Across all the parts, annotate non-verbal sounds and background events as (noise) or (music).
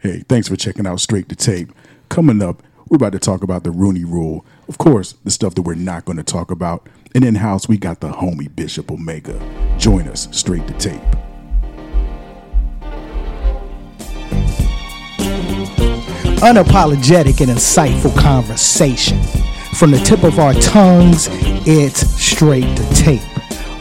Hey, thanks for checking out Straight to Tape. Coming up, we're about to talk about the Rooney Rule. Of course, the stuff that we're not going to talk about. And in house, we got the homie Bishop Omega. Join us, Straight to Tape. unapologetic and insightful conversation. From the tip of our tongues, it's straight to tape.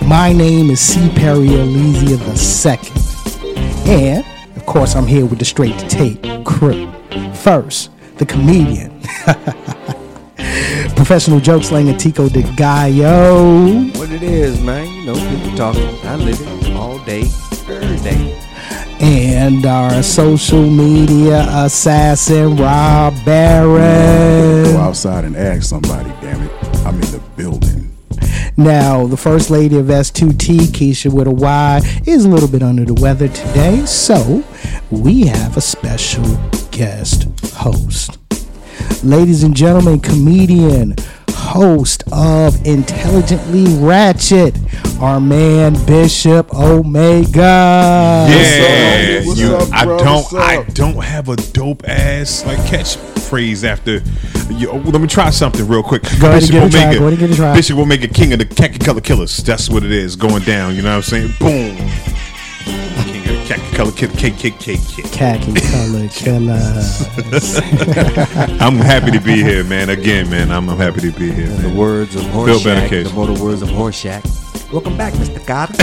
My name is C. Perry Elysia II. And, course, I'm here with the straight to tape crew. First, the comedian. (laughs) Professional joke slinger Tico de Gallo. What it is, man? You know, people talking. I live it all day, every day. And our social media assassin, Rob Go outside and ask somebody, damn it. I'm in the building. Now, the first lady of S2T, Keisha with a Y, is a little bit under the weather today, so we have a special guest host. Ladies and gentlemen, comedian, host of Intelligently Ratchet, our man Bishop Omega. Yeah, What's you. up, I don't. What's I don't have a dope ass like catchphrase after. You, oh, let me try something real quick. Go ahead and give it go ahead and give a try. Bishop Omega king of the khaki color killers. That's what it is going down. You know what I'm saying? Boom. King of the khaki color killer. KKK. Khaki color killers. I'm happy to be here, man. Again, man. I'm, I'm happy to be here. In the words of Bill Banner Horshack, case. the mortal words of Horshack. Welcome back, Mr. Kotter.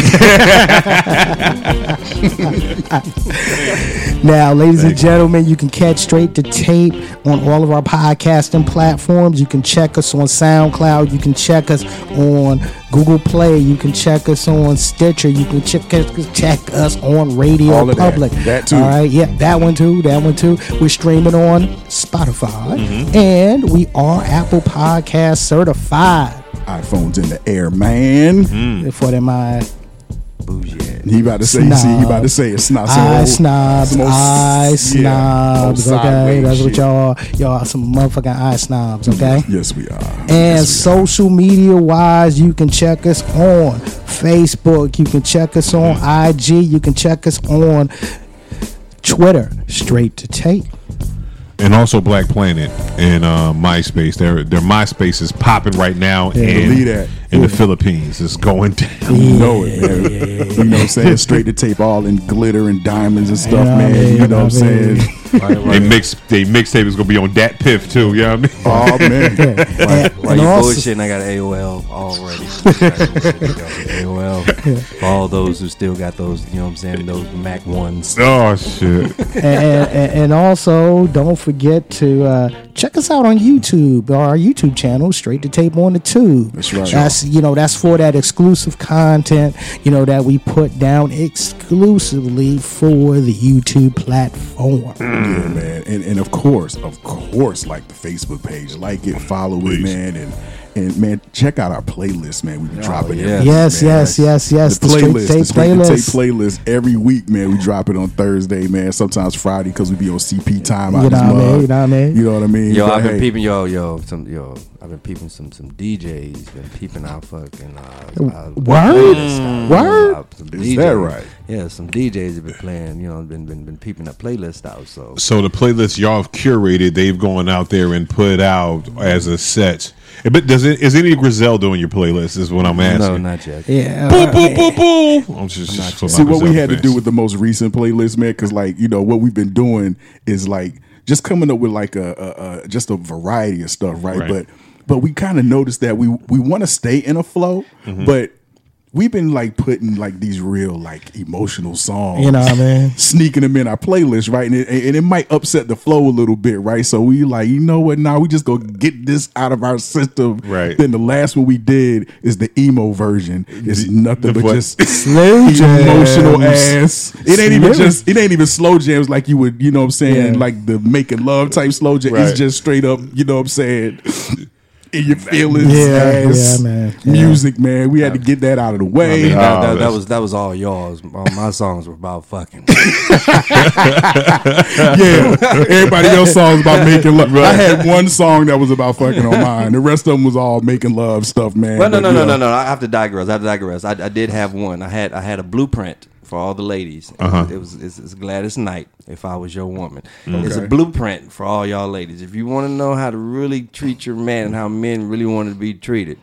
(laughs) Now, ladies and gentlemen, you can catch straight to tape on all of our podcasting platforms. You can check us on SoundCloud. You can check us on Google Play. You can check us on Stitcher. You can check us, check us on Radio All of that. Public. That too. All right, yeah, that one too. That one too. We're streaming on Spotify, Mm-hmm. and we are Apple Podcast certified. iPhones in the air, man. Mm. For them, I Bougie. He about to say, see, he about to say it's not so Eye old. snobs, Some old- eye yeah, snobs. old okay, sideways that's what y'all are. Y'all are some motherfucking eye snobs. Okay. Yes, we are. And Yes, we are. social media wise, you can check us on Facebook. You can check us on IG. You can check us on Twitter. Straight to tape. And also Black Planet and uh, MySpace. Their their MySpace is popping right now in, Believe that. in the Philippines. It's going down. (laughs) You know it, man. You know what I'm saying? Straight to tape all in glitter and diamonds and stuff, know what man. You know what I'm saying? (laughs) Right, They mix they mixtape is gonna be on that piff too. You know what I mean? Oh, man. (laughs) And, While and you also, bullshitting, I got AOL already. (laughs) AOL. For all those who still got those, you know what I'm saying, those Mac ones. Oh shit! and, and, and also, don't forget to uh, check us out on YouTube. Our YouTube channel, Straight to Tape on the Tube. That's right. That's you know that's for that exclusive content. You know that we put down exclusively for the YouTube platform. Yeah, mm. man. And, and of course, of course, like the Facebook page, like it, follow it, man. And and man, check out our playlist, man. We be dropping yeah. every Yes, man. yes, yes, yes. The, The playlist, Tape the Straight to Tape playlist. playlist every week, man. We drop it on Thursday, man. Sometimes Friday because we be on CP time. You know this what I mean? You know what I mean? You know what I mean? Yo, But I've been hey, peeping, yo, yo, some, yo, I've been peeping some, some DJs, been peeping out fucking, uh, uh Word? playlists, Word? some Is that right? Yeah, some DJs have been playing, you know, been been been peeping that playlist out. So So the playlist y'all have curated, they've gone out there and put out as a set. But does it is any Griselda on your playlist? Is what I'm asking. no, not yet. Yeah. Boo, boo, boo, boo. I'm just, just for See what we Griselda had to do with the most recent playlist, man. Because like you know what we've been doing is like just coming up with like a, a, a just a variety of stuff, right? Right. But but we kind of noticed that we we want to stay in a flow, Mm-hmm. but we've been like putting like these real like emotional songs, You know what I mean? sneaking them in our playlist, right? And it, and it might upset the flow a little bit, right? So we like, you know what? Now we just go get this out of our system. Right. Then the last one we did is the emo version. It's nothing the but what? just (laughs) Slow jams. emotional ass. It ain't even Slow. just it ain't even slow jams like you would, you know what I'm saying, Yeah. like the making love type slow jam. Right. It's just straight up, you know what I'm saying, (laughs) in your feelings Yeah, ass yeah, man. Yeah. music, man. We had to get that out of the I way. mean, that, that, that was that was all y'all's. All my songs were about fucking. (laughs) (laughs) yeah, everybody else songs about making love. I had one song that was about fucking on mine. The rest of them was all making love stuff, man. Well, no, But, no, no, yeah. no, no. I have to digress. I have to digress. I, I did have one. I had I had a blueprint for all the ladies. Uh-huh. It was it's, it's Gladys Knight. If I was your woman, it's a blueprint for all y'all ladies. If you want to know how to really treat your man and how men really want to be treated,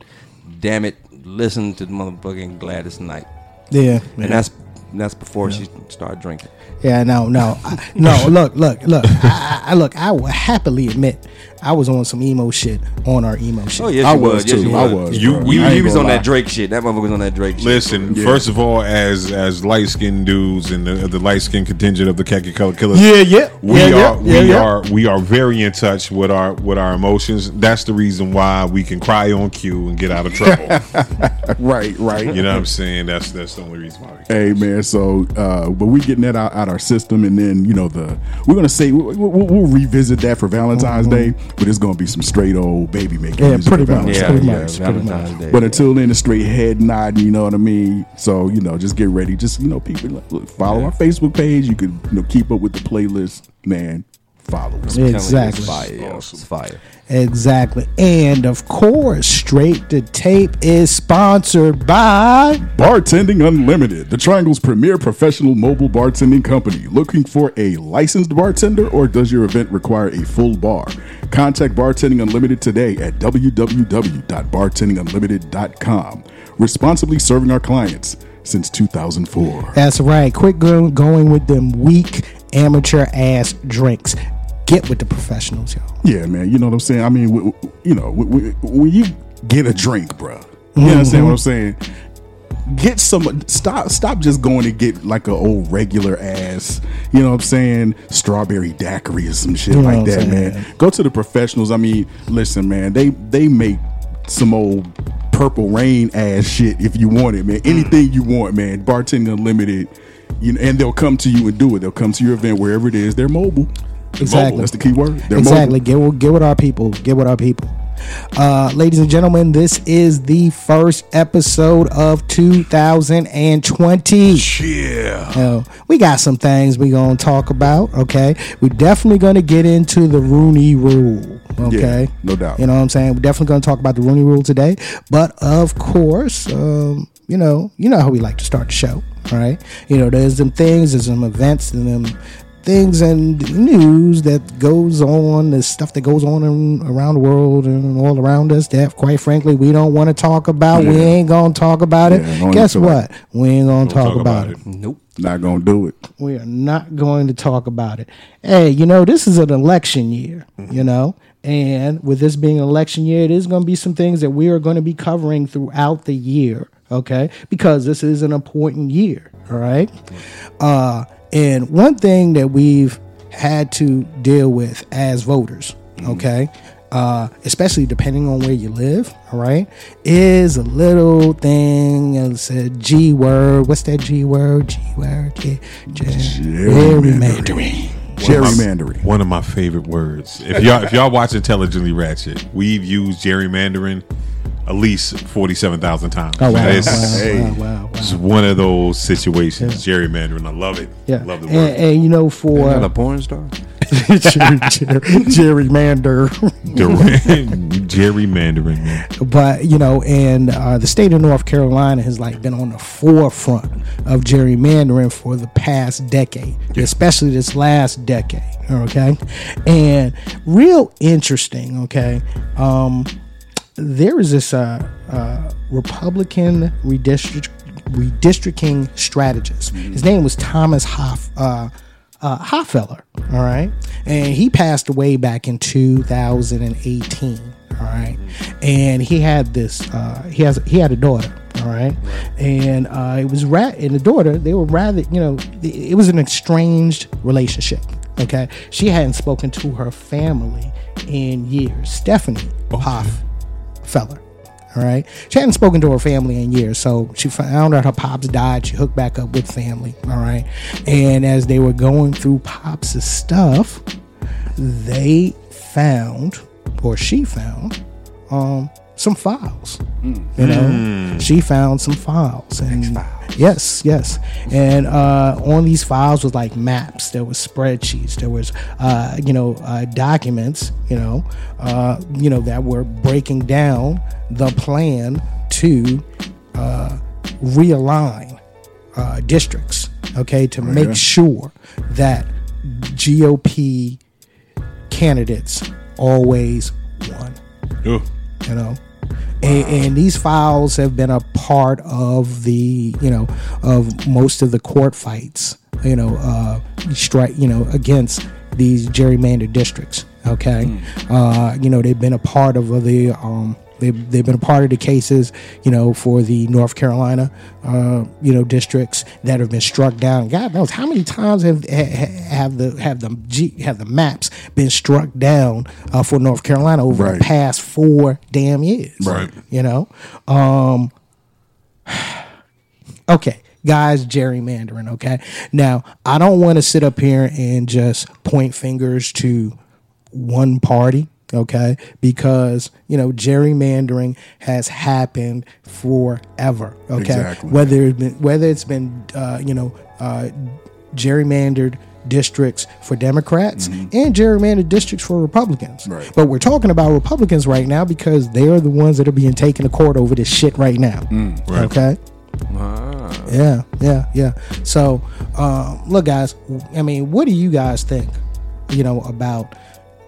damn it, listen to the motherfucking Gladys Knight. Yeah, And that's that's before she started drinking. Yeah, no, no, I, no. (laughs) Look, look, look. I, I look. I will happily admit I was on some emo shit on our emo shit. Oh yes, I you was was. Yes, too. you I was. was, You, bro. you, you was on lie. that Drake shit. That motherfucker was on that Drake shit. Listen, Yeah. first of all, as as light skinned dudes and the, the light skinned contingent of the khaki color killers, Yeah, yeah, we yeah, yeah, are yeah, we yeah. are we are very in touch with our with our emotions. That's the reason why we can cry on cue and get out of trouble. (laughs) Right, right. you know what I'm saying? That's that's the only reason why. We Hey man, so uh, but we getting that out, out our system, and then you know the we're gonna say we'll, we'll, we'll revisit that for Valentine's Day, but it's gonna be some straight old baby making Mm-hmm. Yeah, pretty much, Valentine's yeah, pretty yeah, much, pretty much. Day. But until then, the straight head nodding, you know what I mean. So you know, just get ready. Just you know, people look, look, follow our Facebook page. You can you know keep up with the playlist, man. Follow us. Yeah. Telling you, Exactly. Fire, yo. Awesome. It's fire. Exactly, and of course, straight to tape is sponsored by. Bartending Unlimited, the Triangle's premier professional mobile bartending company. Looking for a licensed bartender or does your event require a full bar? Contact Bartending Unlimited today at www.bartendingunlimited.com. Responsibly serving our clients since 2004. That's right. Quit going with them weak amateur ass drinks. Get with the professionals, y'all. Yeah, man. You know what I'm saying? I mean, w- w- you know, w- w- when you get a drink, bro, you understand what I'm saying? Get some. Stop. Stop just going to get like a old regular ass. You know what I'm saying? Strawberry daiquiri or some shit know like that, man. Go to the professionals. I mean, listen, man. They they make some old purple rain ass shit if you want it, man. Anything you want, man. Bartending Unlimited. You know, and they'll come to you and do it. They'll come to your event wherever it is. They're mobile. Exactly. Mobile. That's the key word. They're exactly. mobile. Get with, get with our people. Get with our people. Uh, ladies and gentlemen, this is the first episode of 2020. Yeah. Uh, we got some things we're gonna talk about. Okay, we're definitely gonna get into the Rooney Rule. Okay, Yeah, no doubt. You know what I'm saying? We're definitely gonna talk about the Rooney Rule today. But of course, um, you know, you know how we like to start the show. Right, you know, there's some things, there's some events, and them things and news that goes on, the stuff that goes on in, around the world and all around us that, quite frankly, we don't want to talk about. We ain't gonna talk about Yeah, it. Guess what? We ain't gonna talk, talk about, about it. Nope. Not gonna do it. We are not going to talk about it. Hey, you know, this is an election year, you mm-hmm. know, and with this being an election year, it is going to be some things that we are going to be covering throughout the year, okay? Because this is an important year, all right? Uh, and one thing that we've had to deal with as voters, okay? Uh, especially depending on where you live, all right, is a little thing. It's a G word. What's that G word? G word. G, G, gerrymandering. Gerrymandering. One of my favorite words. If y'all if y'all watch Intelligently Ratchet, we've used gerrymandering at least forty seven thousand times. Oh wow! It's, wow, hey. wow! Wow! Wow! it's one of those situations. Gerrymandering. I love it. Yeah, Love the and, word. and you know for Not a porn star. (laughs) Jerry, Jerry, gerrymander. gerrymandering. man. but you know, and uh, the state of North Carolina has like been on the forefront of gerrymandering for the past decade, especially this last decade. Okay, and real interesting. Okay, um, there is this uh, uh, Republican redistrict, redistricting strategist. His name was Thomas Hoff. Uh, uh, Hofeller, all right, and he passed away back in 2018, all right, and he had this, uh, he has, he had a daughter, all right, and uh, it was rat, and the daughter, they were rather, you know, it was an estranged relationship, okay, she hadn't spoken to her family in years, Stephanie Hofeller. All right. She hadn't spoken to her family in years. So she found out her pops died. She hooked back up with family. All right. And as they were going through Pops' stuff, they found, or she found, um, some files. You know, she found some files. And yes, yes. And uh, on these files was like maps. There was spreadsheets. There was, uh, you know, uh, documents. You know, uh, you know that were breaking down the plan to uh, realign uh, districts, okay, to make yeah. sure that GOP candidates always won Ugh. You know? And, and these files have been a part of the you know of most of the court fights you know uh strike you know against these gerrymandered districts okay? Uh you know they've been a part of the um They've, they've been a part of the cases, you know, for the North Carolina, uh, you know, districts that have been struck down. God knows how many times have have the have the have the maps been struck down uh, for North Carolina over Right. the past four damn years. Right. You know, um, (sighs) okay, guys, gerrymandering. Okay, now I don't want to sit up here and just point fingers to one party. Okay, because you know gerrymandering has happened forever. Okay, Exactly. whether it's been whether it's been uh, you know uh, gerrymandered districts for Democrats and gerrymandered districts for Republicans. Right. But we're talking about Republicans right now because they are the ones that are being taken to court over this shit right now. right. Okay. Yeah, yeah, yeah. So, um, look, guys. I mean, what do you guys think? You know about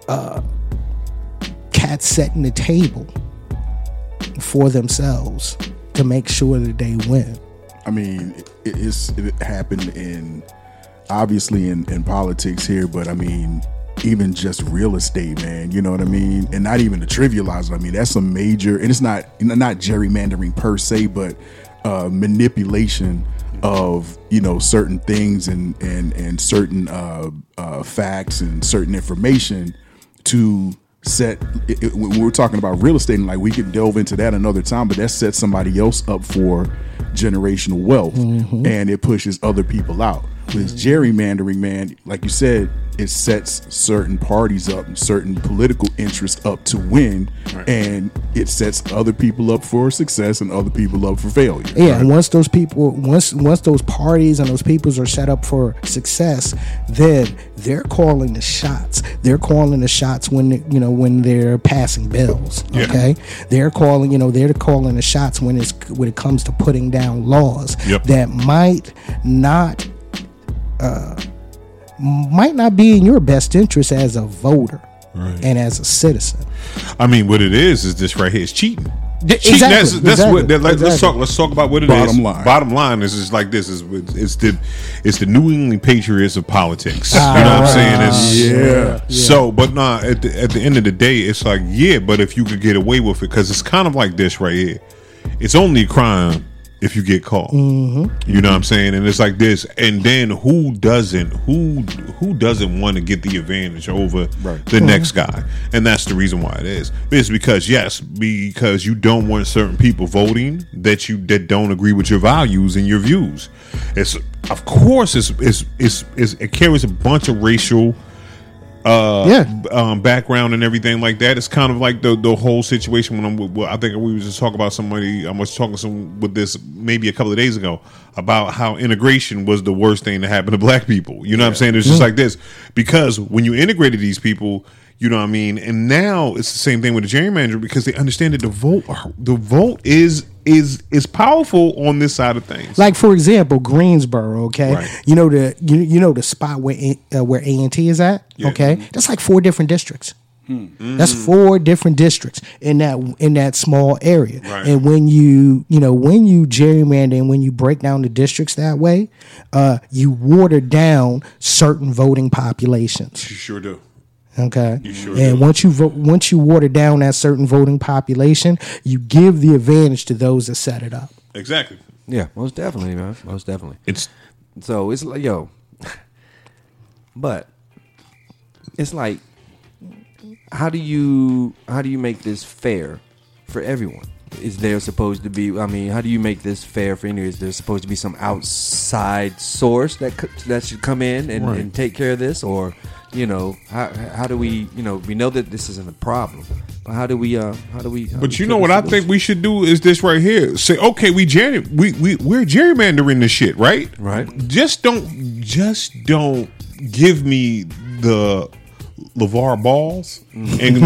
uh, cats setting the table for themselves to make sure that they win. I mean, it, it's it happened in obviously in, in politics here, but I mean, even just real estate, man. You know what I mean? And not even to trivialize it. I mean, that's a major, and it's not not gerrymandering per se, but uh, manipulation of you know certain things and and and certain uh, uh, facts and certain information to set it, it- when we're talking about real estate and like we could delve into that another time but that sets somebody else up for generational wealth mm-hmm. and it pushes other people out with gerrymandering man like you said it sets certain parties up and certain political interests up to win and it sets other people up for success and other people up for failure Yeah, and once those people, once once those parties and those peoples are set up for success, then they're calling the shots. They're calling the shots when you know when they're passing bills. Yeah. Okay, they're calling you know they're calling the shots when it's when it comes to putting down laws Yep. that might not uh, might not be in your best interest as a voter Right. and as a citizen. I mean, what it is is this right here is cheating. Yeah, Cheating, exactly, That's, that's exactly, what. That, like, Let's talk. Let's talk about what it is. Bottom line. Bottom line is is like this. Is it's the it's the New England Patriots of politics. you know what Ah, I'm saying? It's, yeah So, but nah. At the, at the end of the day, it's like yeah. But if you could get away with it, because it's kind of like this right here. It's only a crime if you get caught. Mm-hmm. You know what I'm saying? And it's like this. And then who doesn't? Who who doesn't want to get the advantage over Right. the next guy? And that's the reason why it is. It's because yes, because you don't want certain people voting that you that don't agree with your values and your views. It's of course it's it's it's, it's it carries a bunch of racial uh Yeah. um, background and everything like that. It's kind of like the the whole situation when I'm. with- Well, I think we was just talking about somebody. I was talking some with this maybe a couple of days ago about how integration was the worst thing to happen to black people. You know what I'm saying? It's just like this because when you integrated these people. You know what I mean, and now it's the same thing with the gerrymander because they understand that the vote, the vote is is is powerful on this side of things. Like for example, Greensboro. Okay, Right. you know the you, you know the spot where A- uh, where A and T is at. Yeah. Okay, that's like four different districts. Hmm. That's four different districts in that in that small area. Right. And when you you know when you gerrymander and when you break down the districts that way, uh, you water down certain voting populations. you sure do. Okay. sure and do. once you vote, once you water down that certain voting population, you give the advantage to those that set it up. Exactly. Yeah, most definitely, man. Most definitely. It's So it's like, yo, (laughs) but it's like, how do you how do you make this fair for everyone? Is there supposed to be? I mean, how do you make this fair for anyone? Is there supposed to be some outside source that that should come in and, and take care of this, or you know, how how do we? You know, we know that this isn't a problem, but how do we? Uh, how do we? how But you know what I think we should do is this right here. Say, okay, we gerry we, we we're gerrymandering this shit, right? Right. Just don't just don't give me the LaVar Balls and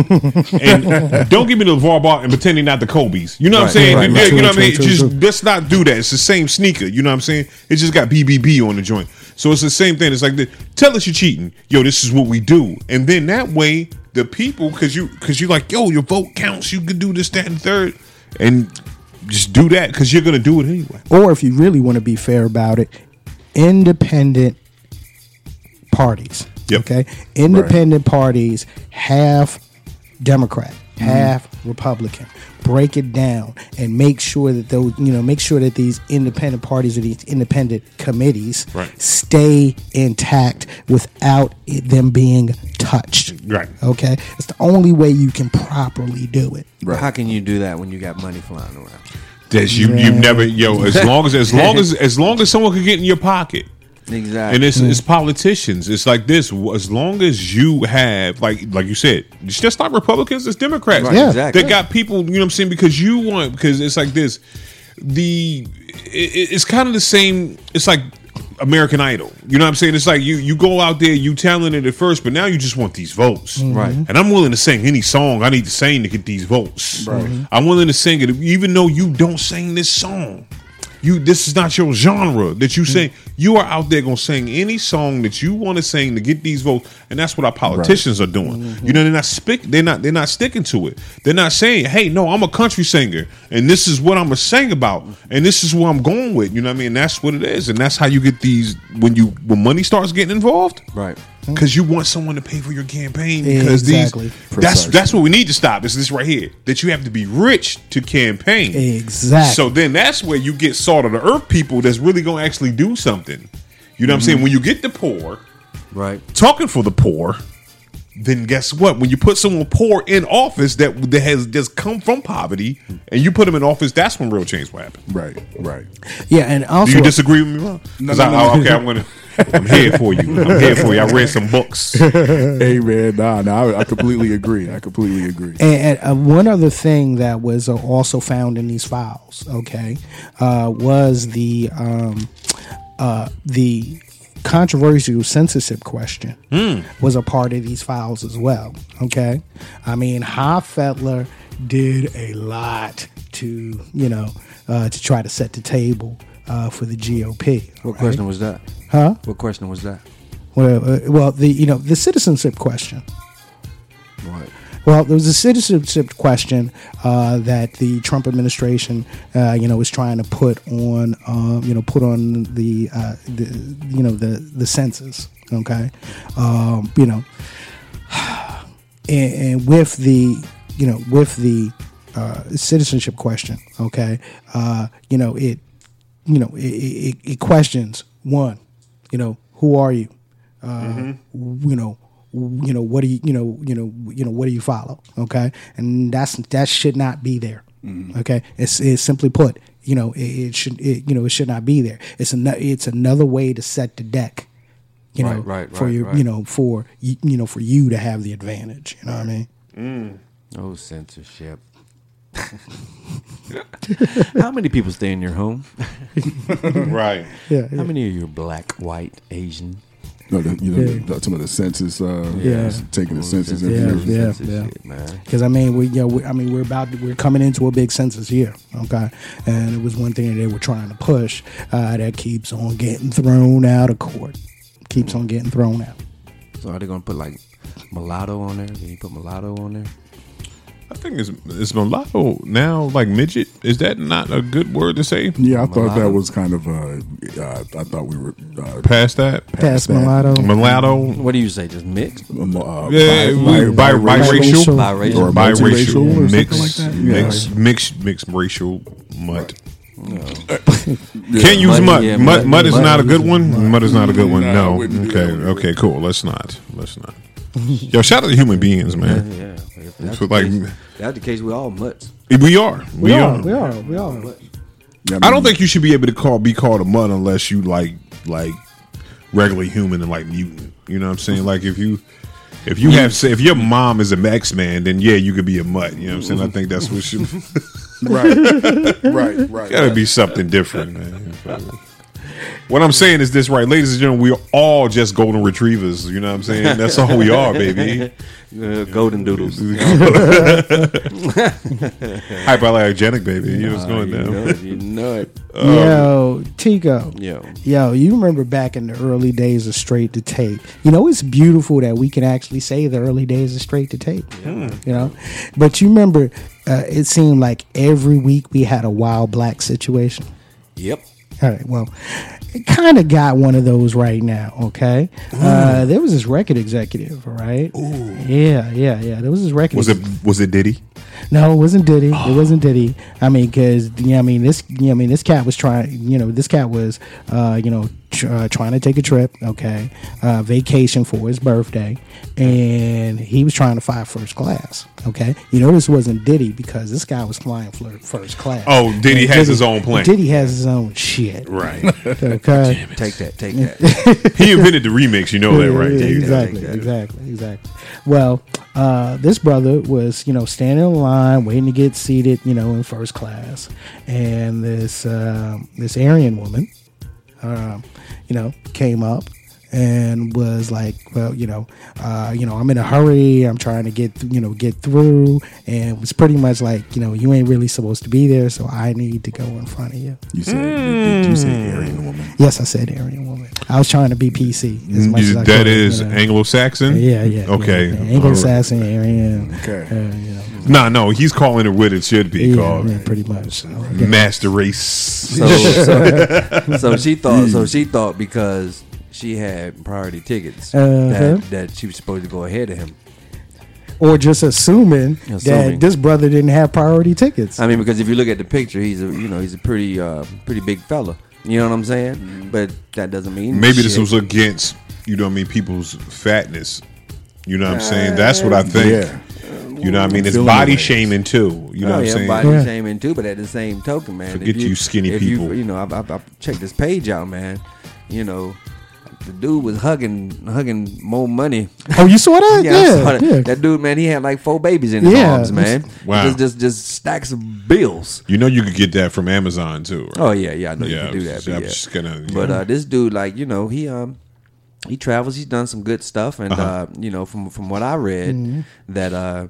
and don't give me the LaVar Ball and pretending not the Kobe's. You know what I'm saying? right, right. you know what I mean? True, just true. let's not do that. It's the same sneaker. You know what I'm saying? It just got BBB on the joint. So it's the same thing. It's like the, tell us you're cheating. Yo, this is what we do. And then that way the people cuz you cuz you're like, yo, your vote counts. You can do this that and third and just do that cuz you're going to do it anyway. or if you really want to be fair about it, independent parties. Yep. Okay, independent parties, half Democrat, mm-hmm. half Republican. Break it down and make sure that those you know make sure that these independent parties or these independent committees Right. stay intact without it, them being touched. Right. Okay, it's the only way you can properly do it. Right. How can you do that when you got money flying around? That you you've never yo as long as as long as (laughs) as long as someone can get in your pocket. Exactly. And it's it's politicians. It's like this. As long as you have like like you said, it's just not Republicans. It's Democrats. Right, Yeah. exactly. They got people. You know what I'm saying? Because you want because it's like this. The it, it's kind of the same. It's like American Idol. You know what I'm saying? It's like you you go out there, you talented at first, but now you just want these votes. Mm-hmm. Right. And I'm willing to sing any song I need to sing to get these votes. Right. I'm willing to sing it, even though you don't sing this song. You this is not your genre that you mm. sing. You are out there gonna sing any song that you want to sing to get these votes, and that's what our politicians are doing. You mm-hmm. know, they're not spick, they're not they're not sticking to it. They're not saying, "Hey, no, I'm a country singer, and this is what I'm gonna sing about, and this is where I'm going with." You know what I mean? That's what it is, and that's how you get these when you when money starts getting involved Right. Because you want someone to pay for your campaign because Exactly. these that's Precisely. that's what we need to stop is this right here that you have to be rich to campaign Exactly. so then that's where you get salt of the earth people that's really gonna actually do something you know what i'm Mm-hmm. saying when you get the poor Right. talking for the poor then guess what when you put someone poor in office that that has just come from poverty and you put them in office that's when real change will happen Right, right. yeah, and do also you disagree with me Ron? 'Cause no, I- no, I- no. okay i'm gonna i'm here for you i'm here for you i read some books (laughs) hey man, nah, nah, I, I completely agree. I completely agree. And, and uh, one other thing that was uh, also found in these files, okay, uh, was the um, uh, the controversial censorship question was a part of these files as well. Okay, I mean, Hofeller did a lot to you know uh, to try to set the table uh, for the GOP. What right? question was that? Huh? What question was that? Well, uh, well, the you know the citizenship question. What? Well, there was a citizenship question uh, that the Trump administration, uh, you know, was trying to put on, um, you know, put on the, uh, the you know, the the census. Okay, um, you know, (sighs) and, and with the, you know, with the uh, citizenship question. Okay, uh, you know, it, you know, it, it, it questions one, you know, who are you? Uh, You know you know what do you you know you know you know what do you follow okay and that's that should not be there okay it's, it's simply put you know it, it should it, you know it should not be there it's another it's another way to set the deck you know Right, right, for right, your right. you know for you, you know for you to have the advantage you know what i mean Oh, censorship. (laughs) How many people stay in your home? (laughs) right yeah How many are you are black, white, Asian? No, the, you know, Yeah. the, some of the census, uh, Yeah. taking the census Yeah, information. yeah. Censorship, man. because I mean, we, you know, we, I mean, we're about, we're coming into a big census year, okay, and it was one thing that they were trying to push uh, that keeps on getting thrown out of court, keeps on getting thrown out. So are they gonna put like mulatto on there? Can you put mulatto on there? I think it's it's mulatto now, like midget. Is that not a good word to say? Yeah, I thought that was kind of. Uh, uh, I thought we were uh, Past that, Past that. mulatto, mulatto. What do you say? Just mixed? um, uh, Yeah, bi- bi- bi- biracial, Biracial. Biracial. or biracial, multiracial or something mixed, like that. Yeah. mixed, mixed, mixed racial mutt. Can't use Muddy, mud. yeah, mud. mud- Mud is not a good one. Mud is not a good one. No. Okay. Okay. Cool. Let's not. Let's not. (laughs) Yo, shout out to human beings, man. Yeah. If that's, So, the like- case, that's the case. We all mutts. We are. We, are. we are, we are. Yeah, I don't think you should be able to call be called a mutt unless you like like regularly human and like mutant. You know what I'm saying? Like if you if you have say if your mom is an X man, then yeah, you could be a mutt. You know what I'm saying? I think that's what should (laughs) right, (laughs) right, right. gotta be something different, man. What I'm saying is this, right, ladies and gentlemen, we are all just golden retrievers. You know what I'm saying? (laughs) That's all we are, baby. Uh, golden doodles. (laughs) Hypoallergenic, baby. You know what's going you down. know it. You know it. (laughs) Yo, Tico. Yo. Yo, you remember back in the early days of straight to tape. You know, it's beautiful that we can actually say the early days of straight to tape. You know? But you remember uh, it seemed like every week we had a wild black situation. Yep. All right, well, it kind of got one of those right now, okay? Uh, there was this record executive, all right? Yeah, yeah, yeah. There was this record Was it was it Diddy? No, it wasn't Diddy. It wasn't Diddy. I mean, because yeah, I mean this. Yeah, I mean this cat was trying. You know, this cat was, uh, you know, tr- uh, trying to take a trip. Okay, uh, vacation for his birthday, and he was trying to fly first class. Okay, you know this wasn't Diddy because this guy was flying flir- first class. Oh, Diddy And has his own plane. Diddy has his own shit. Right. (laughs) Okay. Take that. Take that. (laughs) he invented the remix. You know that, right? Yeah, exactly, that. exactly, exactly. Well, uh, this brother was, you know, standing in line waiting to get seated, you know, in first class, and this uh, this Aryan woman, um, you know, came up and was like, well, you know, uh, you know, I'm in a hurry. I'm trying to get, th- you know, get through, and it was pretty much like, you know, you ain't really supposed to be there, so I need to go in front of you. You said did you say Aryan woman? Yes, I said Aryan woman. I was trying to be PC as much as I Mm, That could, is you know. Anglo-Saxon. Yeah, yeah. Okay. yeah, yeah. Anglo-Saxon, Aryan. Okay. Uh, you know, Nah, no, he's calling it what it should be yeah, called. yeah, pretty much. So, Master race. So, (laughs) so, so she thought. So she thought because she had priority tickets Uh-huh. that, that she was supposed to go ahead of him. or just assuming, Assuming. that this brother didn't have priority tickets. I mean, because if you look at the picture, he's a you know he's a pretty uh, pretty big fella. You know what I'm saying? Mm-hmm. But that doesn't mean Maybe this was against, you know what I mean, people's fatness. You know what I'm saying? That's what I uh, think. Yeah. You know what I mean? It's Feeling body the ways. shaming too. You know oh, what I'm yeah, saying? body Yeah. shaming too. But at the same token, man, Forget you skinny if people. You, you know, I've, I've, I've checked this page out, man. You know, the dude was hugging hugging more money. oh, you saw that? (laughs) Yeah, Yeah, saw that. yeah. that dude, man, he had like four babies in his Yeah. arms, man. Wow. just, just just stacks of bills. You know you could get that from Amazon too, right? Oh yeah, yeah, I know Yeah, you can do that. was- But, yeah. just gonna- but uh, this dude, like you know, he um he travels. He's done some good stuff, and Uh-huh. uh, you know, from from what I read, Mm-hmm. that uh,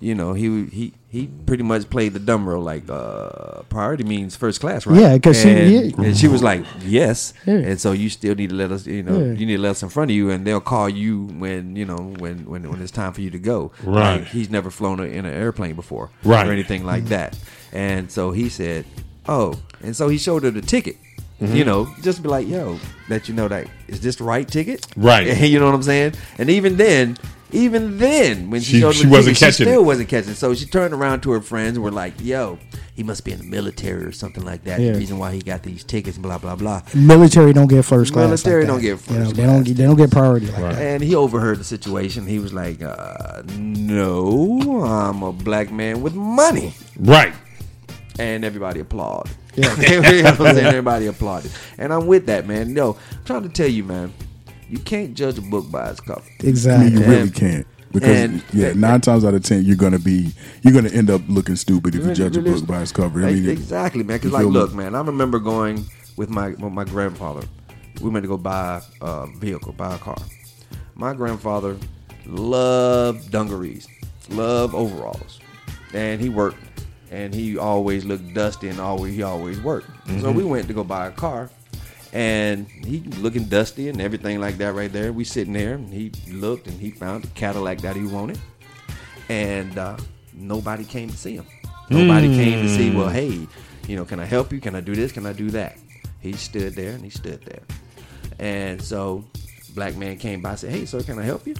you know, he he he pretty much played the dumb role. Like uh, priority means first class, right? Yeah, 'cause she- and, yeah. and she was like, yes, Yeah. and so you still need to let us, you know, Yeah. you need to let us in front of you, and they'll call you when you know when when when it's time for you to go. Right. Like, he's never flown a, in an airplane before, Right. or anything like that. And so he said, "Oh," and so he showed her the ticket. Mm-hmm. You know, just be like, "Yo, let you know that is this the right ticket?" Right. (laughs) you know what I'm saying? And even then, even then, when she, She- showed him she the wasn't ticket, catching she still it. wasn't catching. So she turned around to her friends and were like, "Yo, he must be in the military or something like that. Yeah. The reason why he got these tickets, blah blah blah." Military don't get first class. Military like don't that. get You first know, They don't. class. get- They don't get priority like that. And he overheard the situation. He was like, uh, "No, I'm a black man with money." Right. and everybody applauded. Yeah, (laughs) you know what I'm saying? (laughs) Everybody applauded, and I'm with that, man. No, I'm trying to tell you, man, you can't judge a book by its cover. I mean, Exactly. you And- really can't. Because and- yeah, nine times out of ten, you're gonna be you're gonna end up looking stupid if you Really- judge a book by its cover. I mean, exactly, man. Because like, me? look, man, I remember going with my with my grandfather. We went to go buy a vehicle, buy a car. My grandfather loved dungarees, loved overalls, and he worked, and he always looked dusty, and always he always worked. Mm-hmm. So we went to go buy a car, and he looking dusty and everything like that right there. We sitting there, and he looked, and he found the Cadillac that he wanted, and uh, nobody came to see him. Nobody came to see. Well, hey, you know, can I help you? Can I do this? Can I do that? He stood there and he stood there, and so black man came by. and Said, hey, sir, can I help you?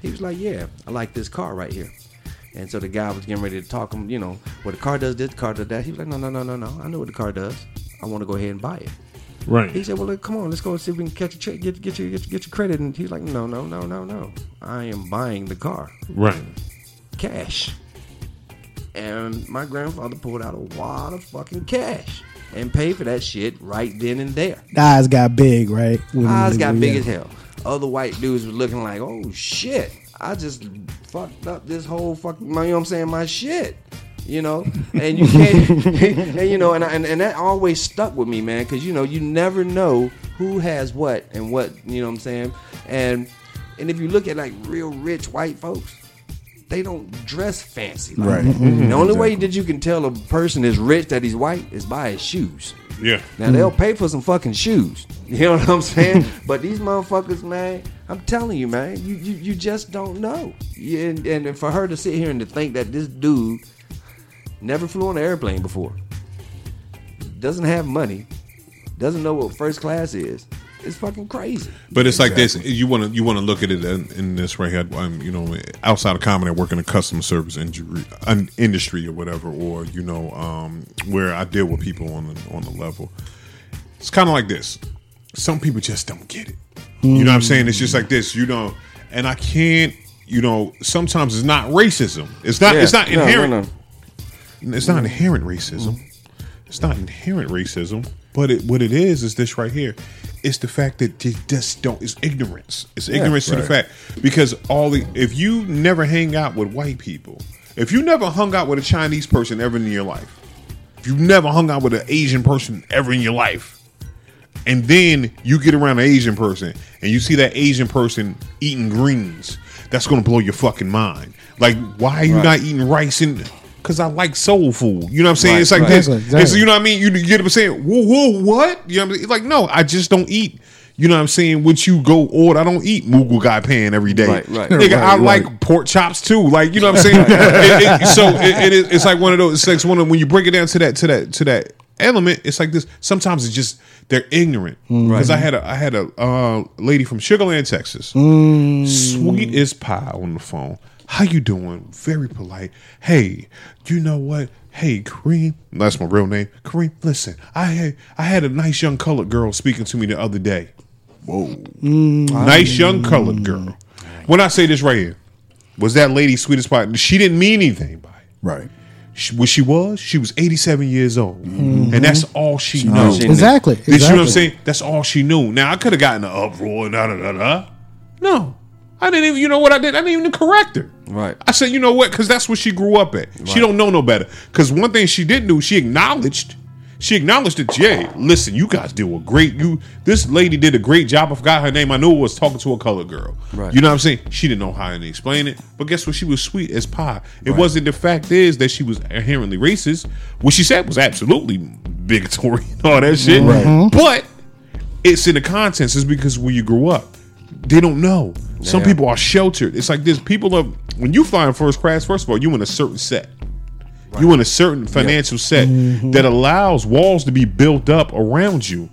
He was like, yeah, I like this car right here. And so the guy was getting ready to talk him, you know, well, the car does this, the car does that. He was like, no, no, no, no, no. I know what the car does. I want to go ahead and buy it. He said, "Well, look, come on, let's go and see if we can catch a check, get get your get, get your credit." And he's like, "No, no, no, no, no. I am buying the car, Right. cash." And my grandfather pulled out a wad of fucking cash and paid for that shit right then and there. Eyes got big, right? When- Eyes got yeah. big as hell. Other white dudes were looking like, "Oh shit, I just fucked up this whole fucking." You know what I'm saying? My shit. You know, and you can't, (laughs) and you know, and, I- and and that always stuck with me, man, because you know you never know who has what and what. You know what I'm saying? And and if you look at like real rich white folks, they don't dress fancy. Like Right. that. Mhm. The only way that you can tell a person is rich that he's white is by his shoes. Yeah. Now they'll pay for some fucking shoes. (laughs) You know what I'm saying? but these motherfuckers, man, I'm telling you, man, you you, you just don't know. And, and for her to sit here and to think that this dude never flew on an airplane before, doesn't have money, doesn't know what first class is, it's fucking crazy. But it's like this. You want to you want to look at it in, in this right here. I'm, you know, outside of comedy, I work in a customer service injury, an industry or whatever, or you know, um, where I deal with people on the on the level. It's kind of like this. Some people just don't get it. You know what I'm saying? It's just like this. You know, and I can't. You know, sometimes it's not racism. It's not. It's not Yeah, no, inherent. no, no. It's not inherent racism. It's not inherent racism, but it, what it is is this right here. It's the fact that they just don't. It's ignorance. It's ignorance to the right. fact because all the if you never hang out with white people, if you never hung out with a Chinese person ever in your life, if you never hung out with an Asian person ever in your life, and then you get around an Asian person and you see that Asian person eating greens, that's gonna blow your fucking mind. Like, why are you Right. not eating rice and because I like soul food. You know what I'm saying? Right, it's like right. this. Exactly, exactly. you know what I mean? You, you get what I'm saying? Whoa, whoa, what? You know what I mean? Like, no, I just don't eat. You know what I'm saying? What you go order, I don't eat moo goo gai pan every day. Right, right. Nigga, I Right, like pork chops too. Like, you know what I'm saying? (laughs) It- it- so it, it is, it's like one of those. It's like one of when you break it down to that to that to that element. It's like this. Sometimes it's just they're ignorant. Because I had a I had a uh, lady from Sugar Land, Texas, sweet as pie on the phone. How you doing? Very polite. Hey, you know what? Hey, Kareem, that's my real name. Kareem, listen, I had I had a nice young colored girl speaking to me the other day. Whoa. Mm. Nice young colored girl. When I say this right here, was that lady sweet as pie? She didn't mean anything by it. Right. She, what she was, she was 87 years old. Mm-hmm. And that's all she knew. she knew. Exactly. Did you know what I'm saying? That's all she knew. Now I could have gotten an uproar, da da da da. No, I didn't even. You know what I did? I didn't even correct her. Right. I said, you know what? Because that's what she grew up at. She don't know no better. Because one thing she did do, she acknowledged. She acknowledged that, yeah, listen, you guys did a great. You this lady did a great job. I forgot her name. I knew it was talking to a colored girl. Right. You know what I'm saying? She didn't know how to explain it. But guess what? She was sweet as pie. It wasn't the fact is that she was inherently racist. What she said was absolutely bigotry and all that shit. Right. But it's in the contents. It's because where you grew up. They don't know. Some people are sheltered. It's like this. People are when you fly in first class. First of all, you in a certain set. You in a certain financial set that allows walls to be built up around you,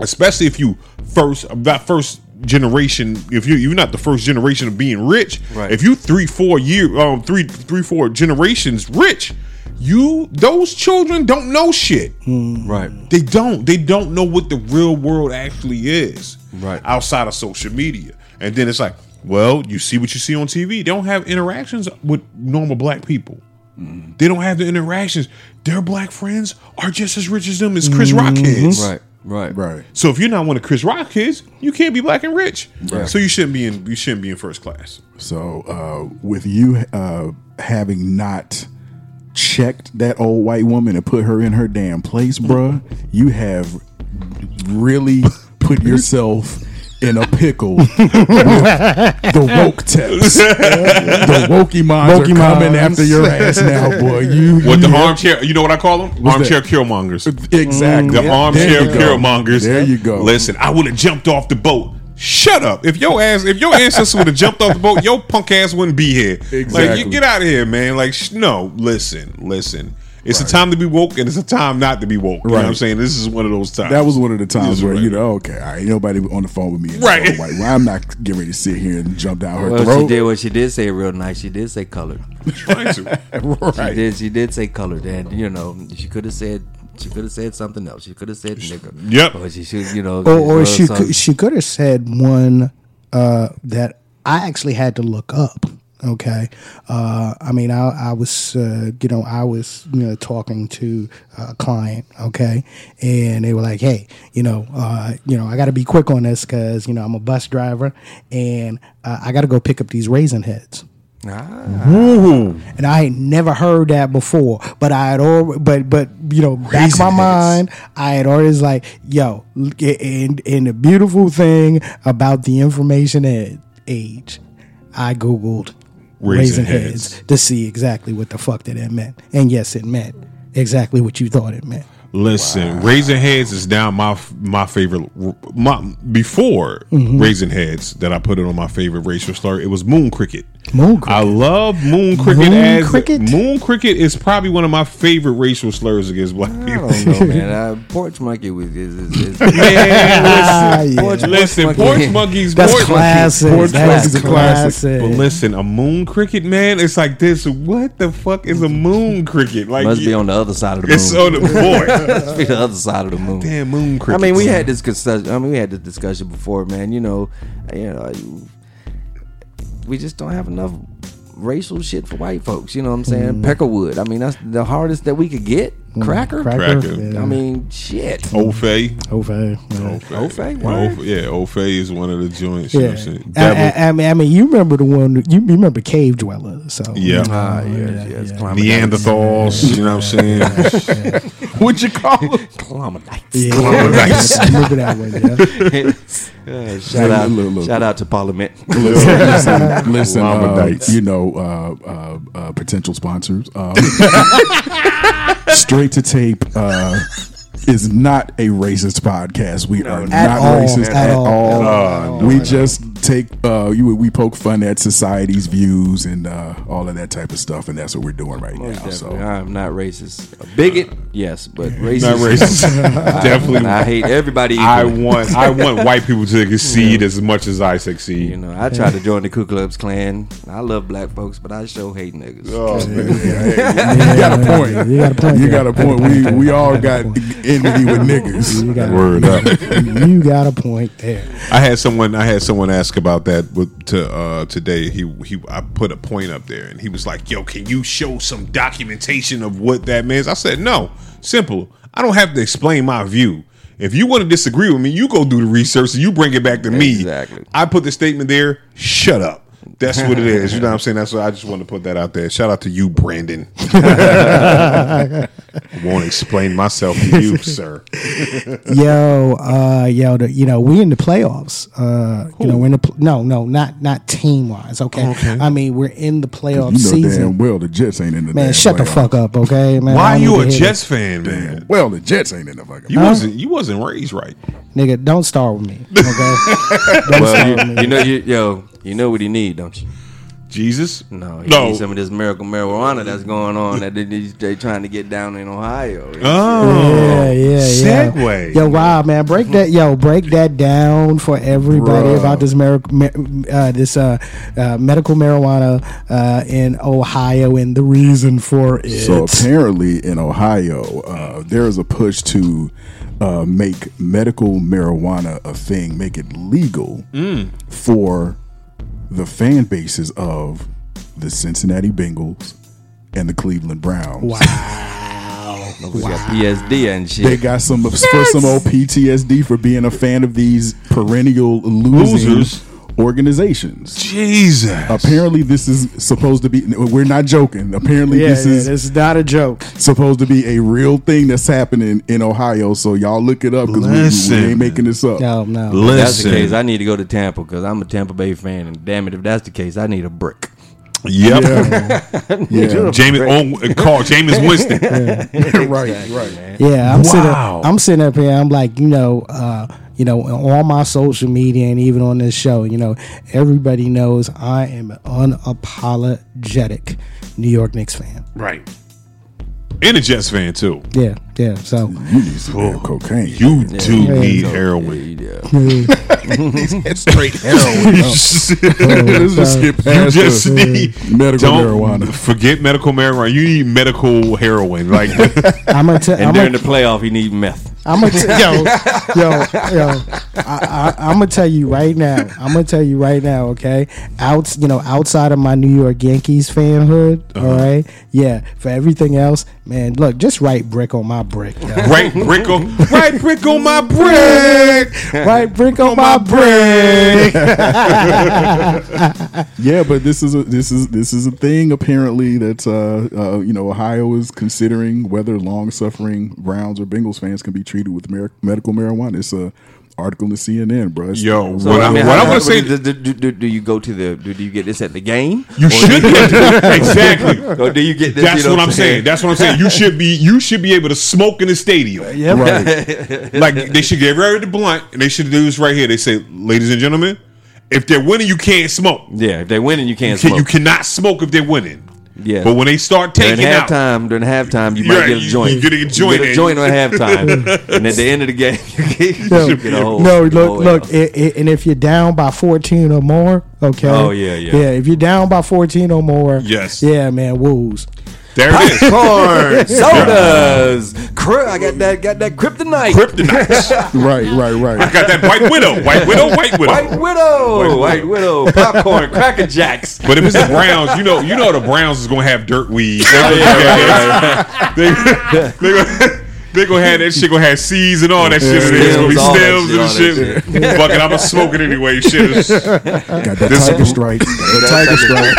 especially if you first that first generation. If you you're not the first generation of being rich, Right. if you three four year um three three four generations rich, you those children don't know shit. Right. They don't. They don't know what the real world actually is. Right. Outside of social media. And then it's like, well, you see what you see on TV. They don't have interactions with normal black people. They don't have the interactions. Their black friends are just as rich as them as Chris Rock kids. Right. Right. Right. So if you're not one of Chris Rock kids, you can't be black and rich. Right. So you shouldn't be in you shouldn't be in first class. So, uh, with you uh, having not checked that old white woman and put her in her damn place, bruh, you have really put yourself in a pickle with the woke text. the wokey mons are coming mons. after your ass now, boy. You, (laughs) What the armchair? You know what I call them? Armchair killmongers. Exactly. The There armchair go. killmongers. There you go. Listen, I would have jumped off the boat. Shut up! If your ass, if your ancestors would have jumped off the boat, your punk ass wouldn't be here. Like, Exactly. you get out of here, man. Like, sh- no, listen, listen. It's Right. a time to be woke, and it's a time not to be woke. You know what I'm saying? This is one of those times. That was one of the times where, where is you know, okay, all right, ain't nobody on the phone with me. and Right. like, well, I'm not getting ready to sit here and jump down her Well, throat. she did what she did say real nice. She did say colored. trying to. (laughs) She right. did. She did say colored, and you know she could have said she could have said something else. She could have said nigga. Yep. Or she should, you know. or, or well, she some- could, she could have said one uh, that I actually had to look up. Okay, uh, I mean, I, I was, uh, you know, I was, you know, talking to a client. Okay, and they were like, "Hey, you know, uh, you know, I got to be quick on this because you know I'm a bus driver and uh, I got to go pick up these raisin heads." Ah, Ooh. and I had never heard that before. But I had all, but but you know, back of my heads. mind, I had always like, yo, and and the beautiful thing about the information ed- age, I googled Raisin raisin heads. heads. to see exactly what the fuck that it meant, and yes, it meant exactly what you thought it meant. Listen, raising Heads is now my my favorite. My before Mm-hmm. Raisin Heads that I put it on my favorite racial slur. It was Moon Cricket. Moon I love Moon Cricket. Moon as cricket? Moon Cricket is probably one of my favorite racial slurs against black I people. don't know, man. (laughs) Uh, porch monkey was is, is, is (laughs) Man, Ah, listen, yeah. Porch- listen, porch porch monkeys. That's porch classic. Porch That's monkeys are classic. classic. But listen, a moon cricket, man, it's like this. What the fuck is a moon cricket? Like must be on the other side of the moon. It's on the (laughs) boy. must be the other side of the moon. Damn moon cricket. I mean, we had this discussion. I mean, we had this discussion before, man. You know, you know, we just don't have enough racial shit for white folks. You know what I'm saying? Mm. Peckerwood. I mean, that's the hardest that we could get. Cracker. Cracker. Cracker. Yeah. I mean, shit. Ofe. Okay. yeah. Ofe, Yeah, word? Ofe- yeah, Ofe is one of the joints. You know Yeah, what I'm saying? I, I, I mean, I mean, you remember the one? You remember Cave Dweller? So Yeah. Ah, yeah, yes, yes. yeah. Neanderthals. You know what I'm saying? (laughs) What'd you call it? Clomatites. Yeah, Nice. I remember that one. Yeah. (laughs) Yeah, shout out, look, look. shout out to Parliament. (laughs) Listen, listen, listen uh, you know, uh, uh, uh, potential sponsors. Um, straight to tape uh, (laughs) is not a racist podcast. We are not all, racist at at, all, all. at all, we just take uh, you, we poke fun at society's views and uh, all of that type of stuff, and that's what we're doing right Most now. definitely. So I'm not racist. A bigot, yes, but racist. Not racist. (laughs) (laughs) Definitely. I hate everybody. I want I want (laughs) white people to succeed as much as I succeed. You know, I tried to join the Ku Klux Klan. I love black folks, but I sure hate niggas. Oh, man. you got a point. You got a point. You got a point. We we all got enmity with niggas. You got, Word up. you got a point there. I had someone I had someone ask about that with to uh today. He he I put a point up there and he was like, "Yo, can you show some documentation of what that means?" I said, "No. Simple. I don't have to explain my view. If you want to disagree with me, you go do the research and you bring it back to me. Exactly. I put the statement there. Shut up. That's what it is. You know what I'm saying? That's what I just want to put that out there. Shout out to you, Brandon. (laughs) Won't explain myself to you, sir. Yo, uh, yo, the, you know, we in the playoffs. Uh, you know, we're in the pl- no, no, not not team wise. Okay? I mean, we're in the playoff You know season. damn well the Jets ain't in the man, damn shut the fuck up, okay, man. Why don't you a to hear Jets fan, man? Damn well the Jets ain't in the fucking. You wasn't you wasn't raised right. nigga. Don't start with me, okay? (laughs) don't Well, start with you, me. you know, you, yo, you know what he need, don't you? Jesus? No, he No. needs some of this miracle marijuana that's going on that they, they trying to get down in Ohio. Oh, Yeah, yeah, yeah. Segue. Yo, wow, man, break that, yo, break that down for everybody Bruh. about this mar- mar- uh, this uh, uh, medical marijuana uh, in Ohio and the reason for it. So apparently in Ohio, uh, there is a push to uh, make medical marijuana a thing, make it legal for the fan bases of the Cincinnati Bengals and the Cleveland Browns. wow, We got PSD and shit. They got some for some old PTSD for being a fan of these perennial losing Losers. Organizations. Jesus. Apparently, this is supposed to be. We're not joking. Apparently, yeah, this yeah, is this is not a joke. supposed to be a real thing that's happening in Ohio. So y'all look it up because we, we ain't making this up. No, no. If that's the case, I need to go to Tampa because I'm a Tampa Bay fan, and damn it, if that's the case, I need a brick. Yep. Yeah, (laughs) James oh, call Jameis (laughs) Winston. (laughs) right, right. Man. Yeah, I'm Wow. sitting. I'm sitting up here. I'm like, you know, uh, you know, on all my social media and even on this show, you know, everybody knows I am an unapologetic New York Knicks fan. Right. And a Jets fan too. Yeah, yeah. So You need some damn cocaine. You do Yeah. need So, heroin. yeah. (laughs) straight heroin. Let's just skip You just the (laughs) need medical marijuana. Forget medical marijuana. You need medical heroin. Like (laughs) I'm gonna tell. And I'm during gonna, the playoff, you need meth. I'm gonna t- yo, yo, yo. I, I, I'm gonna tell you right now. I'm gonna tell you right now. Okay, out, you know, outside of my New York Yankees fanhood. Uh-huh. all right, yeah. For everything else, man, look, just write brick on my brick. Yo. (laughs) Right brick on (laughs) right brick on my brick. (laughs) right brick on my brick. Yeah, but this is a this is this is a thing apparently that uh, uh, you know Ohio is considering whether long suffering Browns or Bengals fans can be treated with mer- medical marijuana. It's a article in the CNN, bro. It's- Yo, So, what, I I, mean, what how- I'm gonna say, do, do, do, do, do you go to the? Do, do you get this at the game? you should get exactly. (laughs) Or do you get this? That's you know what I'm saying. That's what I'm saying. You should be you should be able to smoke in the stadium. (laughs) Yep. Right. (laughs) Like they should get rid of the blunt and they should do this right here. They say, ladies and gentlemen, if they're winning, you can't smoke. yeah, if they're winning, you can't You, can, smoke. you cannot smoke if they're winning. Yeah. But when they start during taking out, halftime, during halftime, you You're might get a joint. you get a joint get a joint on halftime, (laughs) and at the end of the game, (laughs) you (laughs) No, get, get a whole. no, a look, whole look, L. i i and if you're down by 14 or more, okay. Oh, yeah, yeah. yeah. If you're down by 14 or more, Yes. yeah, man, woos. There it is. Popcorn, (laughs) sodas. Cry- I got that. Got that kryptonite. Kryptonite. (laughs) right, right, right. I got that white widow. White widow. White widow. White widow. White widow. Popcorn. Cracker Jacks. But if it's the Browns, you know, you know the Browns is gonna have dirt weed. Oh, (laughs) they, they, gonna, they gonna have that shit. Gonna have seeds and all that shit. in it. It's gonna be Stems, all that stems and shit, all shit. Fuck it, I'ma smoke it anyway. Shit. is- (laughs) Got that This- tiger strike. That tiger stripe.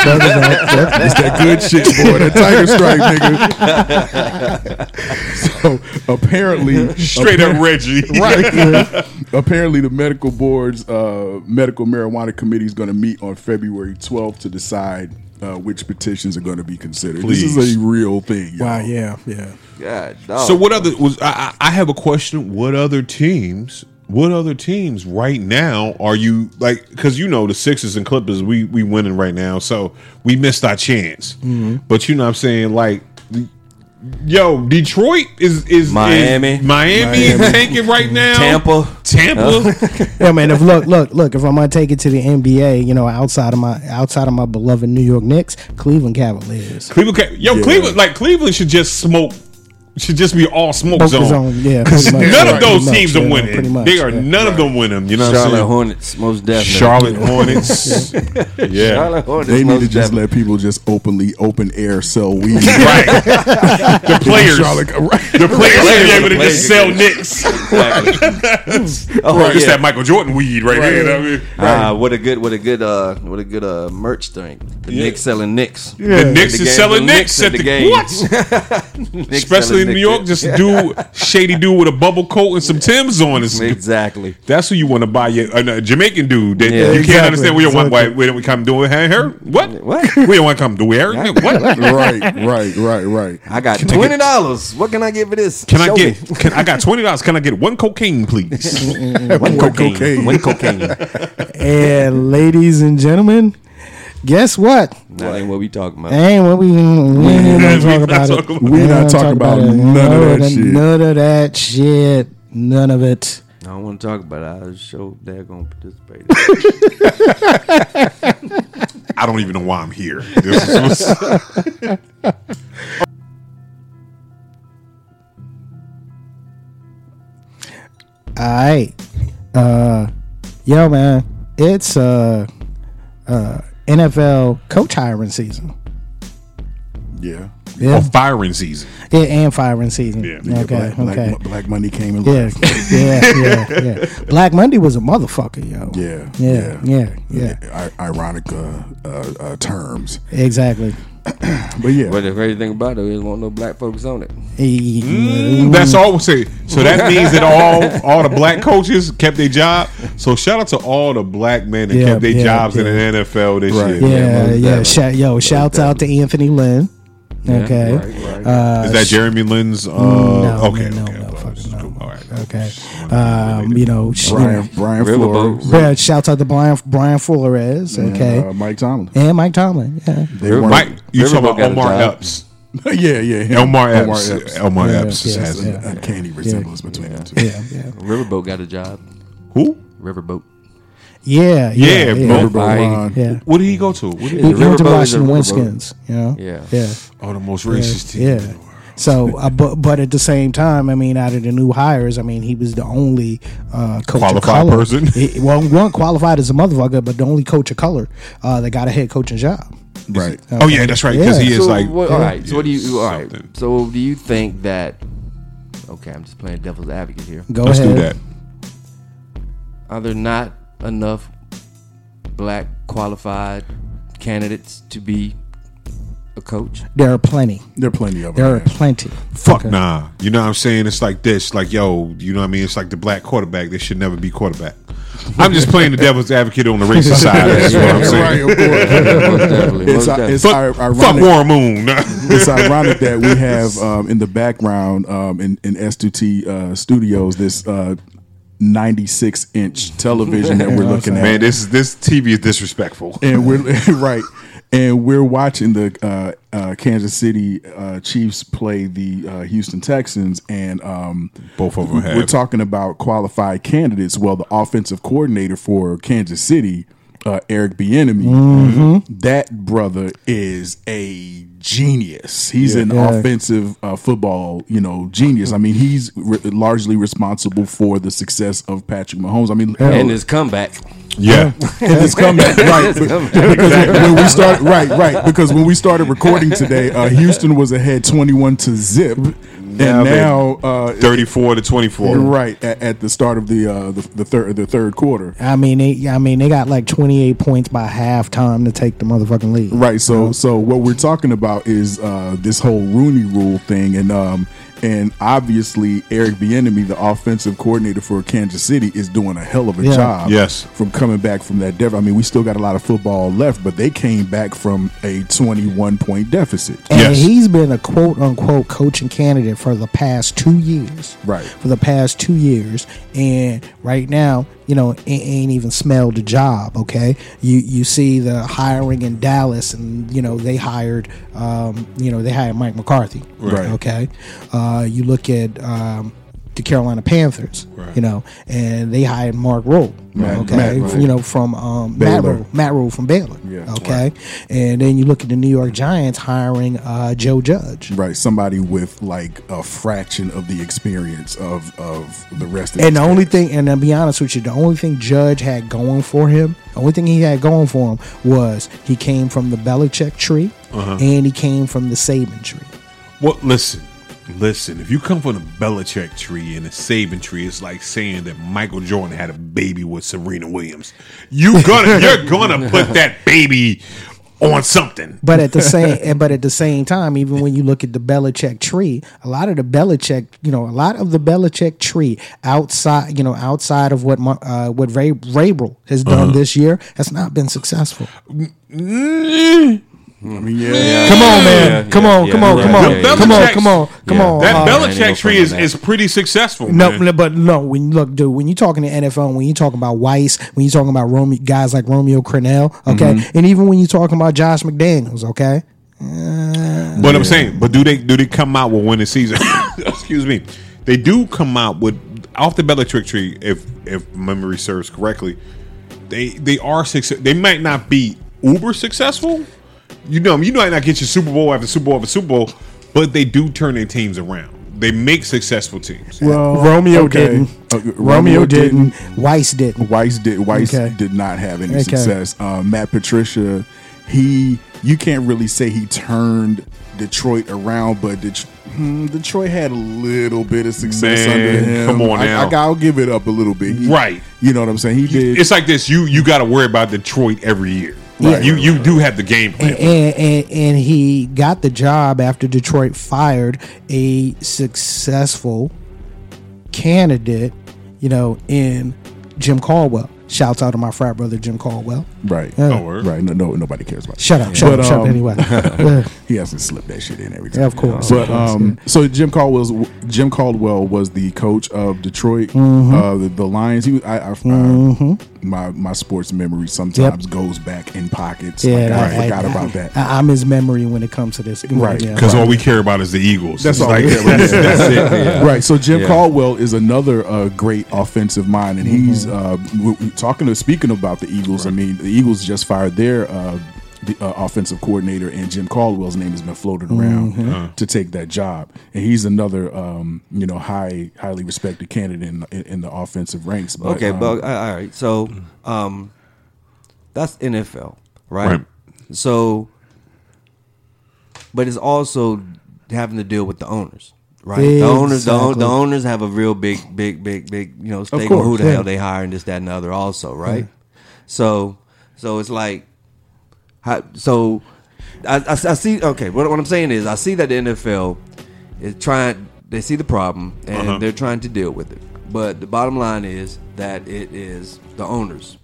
It's that good shit, boy. That tiger strike, nigga. (laughs) so apparently, Straight up Reggie. (laughs) right. Apparently, the medical board's uh, medical marijuana committee is going to meet on February 12th to decide uh, which petitions are going to be considered. This is a real thing. y'all. Wow, yeah, yeah. God, dog. So what other was I, I I have a question. What other teams? What other teams right now are you like? Because you know the Sixers and Clippers, we we winning right now, so we missed our chance. Mm-hmm. But you know what I'm saying, like. Yo, Detroit is is Miami. is, Miami, is tanking right now. Tampa. Tampa. (laughs) Yeah, man. If look, look, look. If I'm gonna take it to the NBA, you know, outside of my outside of my beloved New York Knicks, Cleveland Cavaliers. Cleveland, yo, Yeah. Cleveland, like Cleveland should just smoke, should just be all smoke Focus zone. on- yeah, because (laughs) much, none yeah, of those pretty much, teams yeah, are no, winning. pretty much, they are yeah. none of them winning. You know what I'm Charlotte saying? Hornets, most definitely. Charlotte (laughs) Hornets. yeah. Charlotte Hornets, They need to just definitely. let people just openly open air sell weed. (laughs) Right. the players. Charlotte, right. The players should be able to Players just sell can- Knicks. Oh, Right. It's yeah. that Michael Jordan weed right, here. You know what I mean? Ah, what a good, what a good, uh, what a good uh, merch thing. The Yeah. Knicks selling Knicks. The Knicks is selling the Knicks Knicks at at the, the game. what? Especially in New York, just do (laughs) shady dude with a bubble coat and some Tims on. Is, exactly. That's who you want to buy. Your uh, a Jamaican dude that Yeah. you can't understand. We don't want exactly. why we don't come do it. Her what? (laughs) What? We don't want to come do it. What? (laughs) right, right, right, right. I got I twenty dollars. What can I get for this? Can I get? me. Can, I got twenty dollars. Can I get one cocaine, please? one cocaine? cocaine. One cocaine. And ladies and gentlemen, guess what? that ain't what we talking about. Ain't what we, we ain't Yeah, gonna we talk not about it. talking about- We ain't not gonna talking talk about it. none of that shit. None of that shit. None of it. I don't want to talk about it. I show they're gonna participate. (laughs) I don't even know why I'm here. This is, (laughs) All right. Uh, yo, man, it's uh, uh, NFL coach hiring season. Yeah. Yeah, oh, firing season. yeah, and firing season. Yeah. Okay, Black, Black- okay. Black Monday came and Yeah, left. yeah, yeah, (laughs) yeah. Black Monday was a motherfucker, yo. Yeah, yeah, yeah, yeah. I- ironic uh, uh, uh, terms, Exactly. But yeah, but the crazy thing about it is, won't no black folks on it. Mm, That's all we say. So that (laughs) means that all all the black coaches kept their job. So shout out to all the black men that Yeah, kept their yeah, jobs in the NFL this Right. year. Yeah, most yeah. Shout, yo, shouts out to Anthony Lynn. Okay. right, right. Uh, Is that Jeremy Lin's? Uh, no, okay, no, okay, Okay. Um, you know, sh- you Brian know, Brian Riverboat. Flores, yeah, shouts out to Brian Brian Flores. and, Okay. uh, Mike Tomlin. and Mike Tomlin. Yeah. They Mike, you talking about Omar job. Epps? (laughs) yeah, yeah, him. Omar Epps. Epps. Omar Yeah, Epps yeah, has There's a- an uncanny resemblance between the two. Yeah. Yeah. Riverboat got a job. Who? Riverboat. Yeah. Yeah, Yeah. Riverboat I- yeah. What did he go to? What did He he, he went to Riverboat is a Washington. Winskins. You know. Yeah. Yeah. oh, the most racist team. Yeah. In the world. So, uh, but but at the same time, I mean, out of the new hires, I mean, he was the only uh, coach Qualified of color. person? He- well, one qualified as a motherfucker, but the only coach of color uh, that got a head coaching job. Right. Oh yeah, that's right. Because Yeah. he is so like. what, all right. So what do you? All right. something. So do you think that? Okay, I'm just playing devil's advocate here. Go Let's ahead. do that. Are there not enough black qualified candidates to be a coach? There are plenty. There are plenty of them. There are man. plenty. Fuck nah. You know what I'm saying? It's like this. Like yo, you know what I mean? It's like the black quarterback. They should never be quarterback. I'm just playing the devil's advocate on the racist (laughs) side. That's what I'm saying. right, of course. (laughs) most definitely. It's, most it's Fuck, ir- fuck ironic. Warren Moon. (laughs) it's ironic that we have um, in the background um, in, in S2T uh, studios this uh, 96 inch television that we're looking at. Man, this this TV is disrespectful. and we're right, and we're watching the uh, uh, Kansas City uh, Chiefs play the uh, Houston Texans, and um, Both of them. We're talking about qualified candidates. Well, the offensive coordinator for Kansas City, uh, Eric Bieniemy, Mm-hmm. that brother is a genius. He's an Yeah. offensive uh, football, you know, genius. I mean, he's re- largely responsible for the success of Patrick Mahomes. I mean, hell, and his comeback. Yeah. (laughs) and it's coming (laughs) right because when (laughs) we started right right because when we started recording today uh, houston was ahead 21 to zip and Now now uh 34 to 24. right at, at the start of the uh the, the third the third quarter I mean, they, I mean, they got like 28 points by halftime to take the motherfucking lead. right so so what we're talking about is uh this whole rooney rule thing and um and obviously Eric Bieniemy, the offensive coordinator for Kansas City, is doing a hell of a Yeah. job. Yes. from coming back from that deficit. I mean, we still got a lot of football left, but they came back from a twenty-one point deficit. And Yes. he's been a quote unquote coaching candidate for the past two years. Right. For the past two years. And right now, you know, it ain't even smelled a job, okay? You you see the hiring in Dallas and, you know, they hired um, you know, they hired Mike McCarthy. Right. Okay. Uh, you look at um the Carolina Panthers, Right. you know, and they hired Mark Rowe, okay, Matt Rhule. you know, from um, Matt. Rowe, Matt Rhule from Baylor, Yeah. okay, and then you look at the New York Giants hiring uh, Joe Judge, Right, somebody with like a fraction of the experience of of the rest of and the only thing, and to be honest with you, the only thing Judge had going for him, the only thing he had going for him was he came from the Belichick tree, Uh-huh. and he came from the Saban tree. Well, listen, listen. If you come from the Belichick tree and the Saban tree, it's like saying that Michael Jordan had a baby with Serena Williams. You gonna, (laughs) you're gonna put that baby on something. But at the (laughs) same, and but at the same time, even when you look at the Belichick tree, a lot of the Belichick, you know, a lot of the Belichick tree outside, you know, outside of what uh, what Ray Vrabel has done Uh-huh. this year, has not been successful. I mean, yeah, Come on, man! yeah, come on, yeah, come on, yeah, come on, yeah, yeah. come on, Belichick's- come on, come on. That uh, I Belichick tree front is, on that. is pretty successful. No, man. no, but no. When you look, dude, when you're talking to NFL, when you're talking about Weis, when you're talking about Romeo, guys like Romeo Crennel, okay, Mm-hmm. and even when you're talking about Josh McDaniels, okay, But I'm saying, but do they do they come out with winning season? (coughs) Excuse me. They do come out with off the Belichick tree, if if memory serves correctly. They they are success. They might not be uber successful. You know, you might not get your Super Bowl after Super Bowl after Super Bowl, but they do turn their teams around. They make successful teams. well, Romeo okay. didn't. Uh, Romeo, didn't. Weis didn't. Weis did. Weis Okay. did not have any Okay. success. Uh, Matt Patricia, he you can't really say he turned Detroit around, but Det- hmm, Detroit had a little bit of success Man, under him. come on I, now. I, will give it up a little bit. He- Right. You know what I'm saying? He did. It's like this. You you got to worry about Detroit every year. Right. You you do have the game plan. and, and and he got the job after Detroit fired a successful candidate, you know, in Jim Caldwell. Shouts out to my frat brother Jim Caldwell. right. Yeah. Oh, word. Right. No, no, nobody cares about. Shut up, shut But, up, shut up. um, Anyway, (laughs) He has to slip that shit in every time. Yeah, of course. But um, so Jim Caldwell's Jim Caldwell was the coach of Detroit, Mm-hmm. uh, the, the Lions. He, was- I, I, I my my sports memory sometimes goes back in pockets. yeah. like, I, I- forgot I- about that. I, am his memory when it comes to this. Right. Yeah. Because all we care about is the Eagles. That's It's all like, we (laughs) care about. that's, that's it. Right. So Jim Yeah. Caldwell is another uh, great offensive mind, and he's Mm-hmm. uh, w- w- talking to speaking about the Eagles. I mean, the Eagles just fired their uh, the uh, offensive coordinator, and Jim Caldwell's name has been floated around Mm-hmm. to take that job, and he's another um, you know high highly respected candidate in, in, in the offensive ranks. But, Okay, um, but all all right. So, um, that's NFL, right? Right. So, but it's also having to deal with the owners, right? The owners, the, the owners have a real big, big, big, big, you know, stake on who the yeah. hell they hire and this, that, and the other, also, right? So, so it's like, how, so I, I, I see. Okay, what, what I'm saying is, I see that the NFL is trying. They see the problem and Uh-huh. they're trying to deal with it. But the bottom line is that it is the owners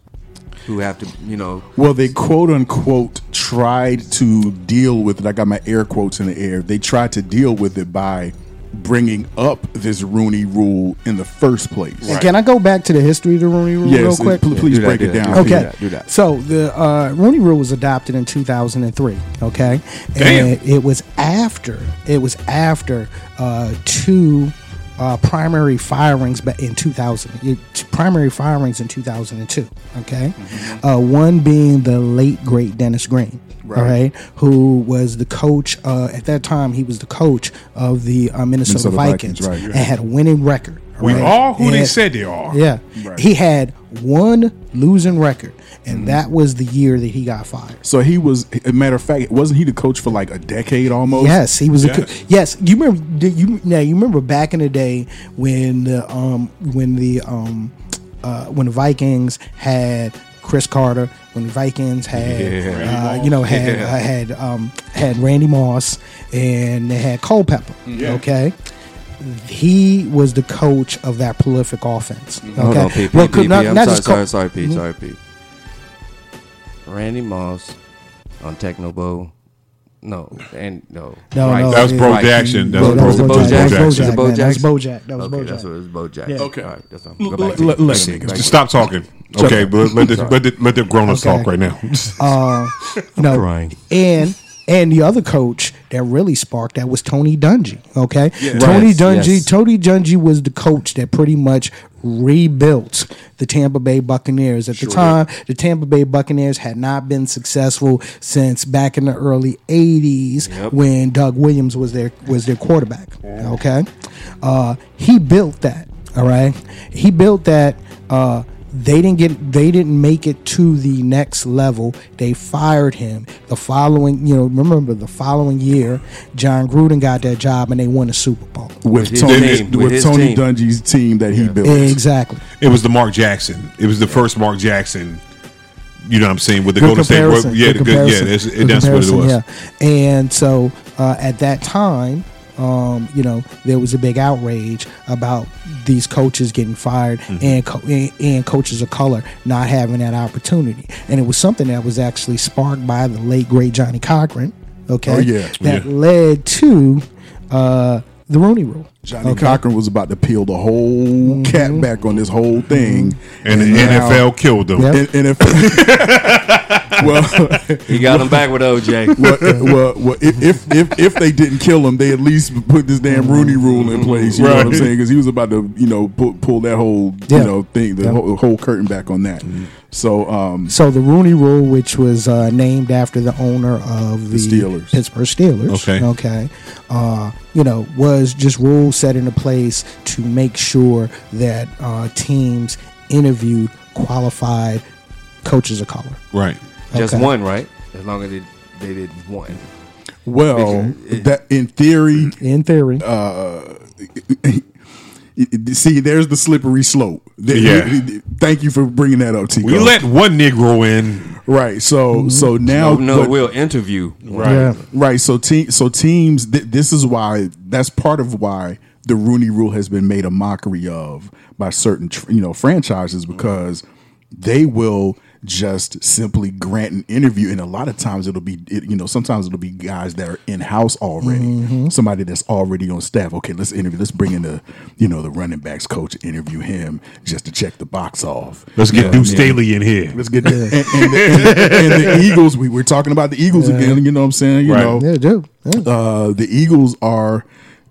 who have to, you know, Well, they quote unquote tried to deal with it. I got my air quotes in the air. They tried to deal with it by bringing up this Rooney Rule in the first place. And Can I go back to the history of the Rooney Rule real quick? pl- please do that, break do it that, down. do. Okay. that, do that. So the uh, Rooney Rule was adopted in 2003. Okay, Damn. and it was after it was after uh, two uh, primary firings ba- in 2000. Primary firings in 2002. Okay, Mm-hmm. uh, one being the late great Dennis Green. All right, who was the coach uh, at that time? He was the coach of the uh, Minnesota, Minnesota Vikings, Vikings, right. and had a winning record. We right? are who they said they are. yeah. Right. He had one losing record, and Mm-hmm. that was the year that he got fired. So he was, a matter of fact, wasn't he the coach for like a decade almost? Yes, he was a Yes. co- yes. You remember? You now? You remember back in the day when the um when the um uh, when the Vikings had Cris Carter, when the Vikings had uh, you know had Yeah. uh, had um had Randy Moss and they had Culpepper. Yeah. Okay. He was the coach of that prolific offense. Okay, Hold on, Pete. Well, Pete, could Pete, not- Pete. I'm not sorry, just co- sorry, sorry, Pete, Mhm. sorry, Pete. Randy Moss on No, and no. No, Right. no, That was yeah. Bro Right. Jackson. That was that was Bro, Bo Bo Jack- that was Bo Is it Jack, Bo man. That was Jackson? Bo Jack. That was okay, Bo that's what it was. Bo Jack. Yeah. Okay. All right, that's fine. L- Go back to let- let's Back make to it. it. Just stop talking. Okay, but let the let the let the grown ups Okay. talk right now. Uh, (laughs) no, crying. and and the other coach that really sparked that was Tony Dungy. Okay, Yeah. Tony Yes, Dungy. yes. Tony Dungy was the coach that pretty much rebuilt the Tampa Bay Buccaneers. At the time, the Tampa Bay Buccaneers had not been successful since back in the early '80s Yep. when Doug Williams was their was their quarterback. Okay, uh, he built that. All right, he built that. Uh, they didn't get they didn't make it to the next level they fired him the following you know remember the following year jon gruden got that job and they won the super bowl With, his Tony, team, with with his Tony team. Dungy's team that he built. exactly It was the Mark Jackson. It was the first Mark Jackson. You know what I'm saying with the Good Golden State. comparison, War- Yeah, good the good, yeah, comparison, that's, good that's what it was. yeah. and so uh, at that time um, you know there was a big outrage about these coaches getting fired Mm-hmm. and, co- and and coaches of color not having that opportunity and it was something that was actually sparked by the late great johnnie cochran okay Oh, yeah. that Yeah. led to uh, the rooney rule Johnnie Okay. Cochran was about to peel the whole cat mm-hmm. back on this whole thing, mm-hmm. And, the now- NFL killed him. Yep. And, (laughs) and well, He got him back with OJ. (laughs) well, well, well, if, if if if they didn't kill him, they at least put this damn mm-hmm. Rooney Rule in place. You know what I'm saying? Because he was about to, you know, pull, pull that whole, Yeah. you know, thing, the Yeah. whole, whole curtain back on that. So, um, So the Rooney Rule, which was uh, named after the owner of the, Steelers. Pittsburgh Steelers, Okay. okay, uh, you know, was just rules set into place to make sure that uh, teams interviewed qualified coaches of color. Right. Just one, right? As long as they, they did one. well, it- that in theory, In theory, Uh, see, there's the slippery slope. There- Yeah. Thank you for bringing that up, Tico. We let one Negro in. right. So, Mm-hmm. so now, No, no, but- we'll interview. Right. yeah, Right. So team so teams th- this is why that's part of why the Rooney rule has been made a mockery of by certain tr- you know franchises because they will just simply grant an interview and a lot of times it'll be it, you know sometimes it'll be guys that are in house already somebody that's already on staff okay let's interview let's bring in the you know the running backs coach interview him just to check the box off Let's get Yeah. Deuce Staley in here. Let's get and, and, the, and, the, and the Eagles. We were talking about the Eagles again. You know what I'm saying? You Right. know, yeah, do. Yeah. uh, the Eagles are,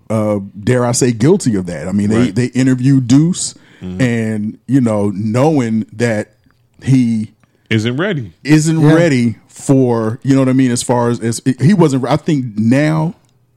uh, dare I say, guilty of that. I mean, they Right. they interviewed Deuce, and you know, knowing that he Isn't ready. isn't Yeah. ready for you know what I mean. As far as, as he wasn't, I think now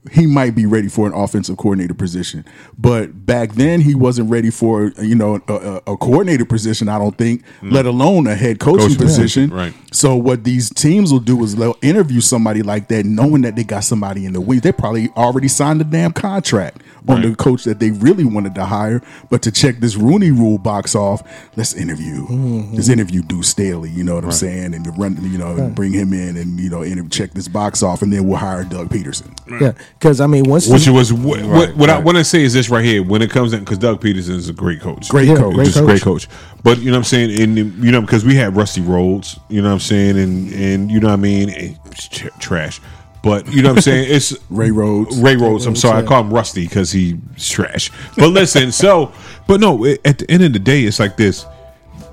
he might be ready for an offensive coordinator position, but back then he wasn't ready for you know a, a, a coordinator position. I don't think, let alone a head coaching Coaching position. position, right. So what these teams will do is they'll interview somebody like that, knowing that they got somebody in the wings. They probably already signed a damn contract on the coach that they really wanted to hire. But to check this Rooney Rule box off, let's interview. Mm-hmm. Let's interview Deuce Staley. You know what I'm saying? And to run, you know, and bring him in and you know, inter- check this box off, and then we'll hire Doug Pederson. Yeah, because I mean, once Which you- was what, what, what I want to say is this right here. When it comes in, because Doug Pederson is a great coach, Great Yeah, coach. great just coach. great coach. But you know what I'm saying, and you know because we had Rusty Rhodes, you know what I'm saying, and and you know what I mean, it's tr- trash. But you know what I'm saying, it's (laughs) Ray Rhodes. Ray Rhodes. I'm sorry, I call him Rusty because he's trash. But listen, so but no, it- at the end of the day, it's like this,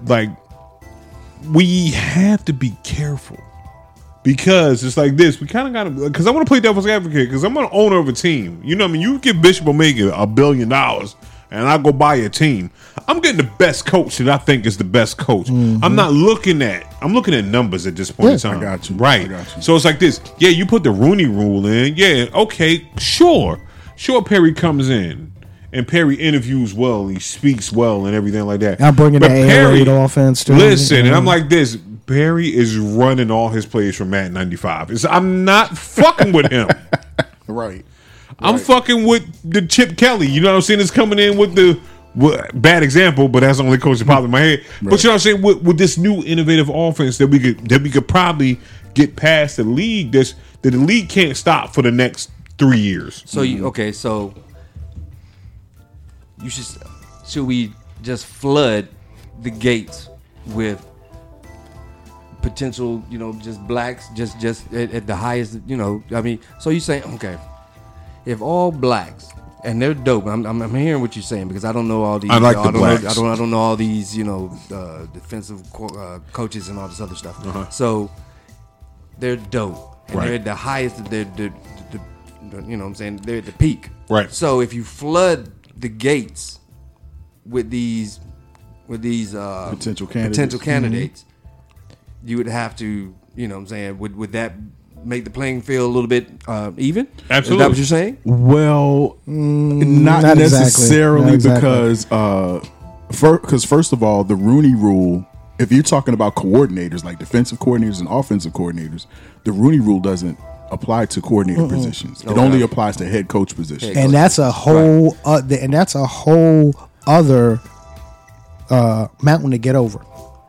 like we have to be careful because it's like this. We kind of got to because I want to play devil's advocate because I'm an owner of a team. You know, what I mean, you give Bishop Omega a billion dollars. And I go buy a team. I'm getting the best coach that I think is the best coach. Mm-hmm. I'm not looking at. I'm looking at numbers at this point in time. I got you. Right. Got you. So it's like this. Yeah, you put the Rooney rule in. Yeah, okay, sure. Sure, Perry comes in and Perry interviews well, he speaks well, and everything like that. I'm bringing But the raid offense to Listen, you and. I'm like this. Perry is running all his plays from Madden 95. It's, I'm not fucking with him. (laughs) Right. I'm fucking with the Chip Kelly. You know what I'm saying? It's coming in with the well, bad example, but that's the only coach that popped in my head. But you know what I'm saying? With, with this new innovative offense that we could that we could probably get past the league. This that the league can't stop for the next three years. So you okay? So you should should we just flood the gates with potential? You know, just blacks, just just at, at the highest. You know, I mean, so you saying okay? If all blacks and they're dope, I'm, I'm, I'm hearing what you're saying because I don't know all these. I like the don't know. I don't I don't know all these. You know, uh, defensive co- uh, coaches and all this other stuff. Uh-huh. So they're dope. And Right. they're at the highest. They're, they're, they're, they're- you know what I'm saying? They're at the peak. Right. So if you flood the gates with these with these uh, Potential candidates. potential candidates, you would have to, you know what I'm saying, would, would that make the playing field a little bit uh, even? Is Absolutely. that what you're saying? Well, not, not exactly. necessarily Not exactly. because uh, because first of all, the Rooney Rule. If you're talking about coordinators like defensive coordinators and offensive coordinators, the Rooney Rule doesn't apply to coordinator positions. It Okay. only applies to head coach positions. Head and that's a whole uh, and that's a whole other uh, mountain to get over.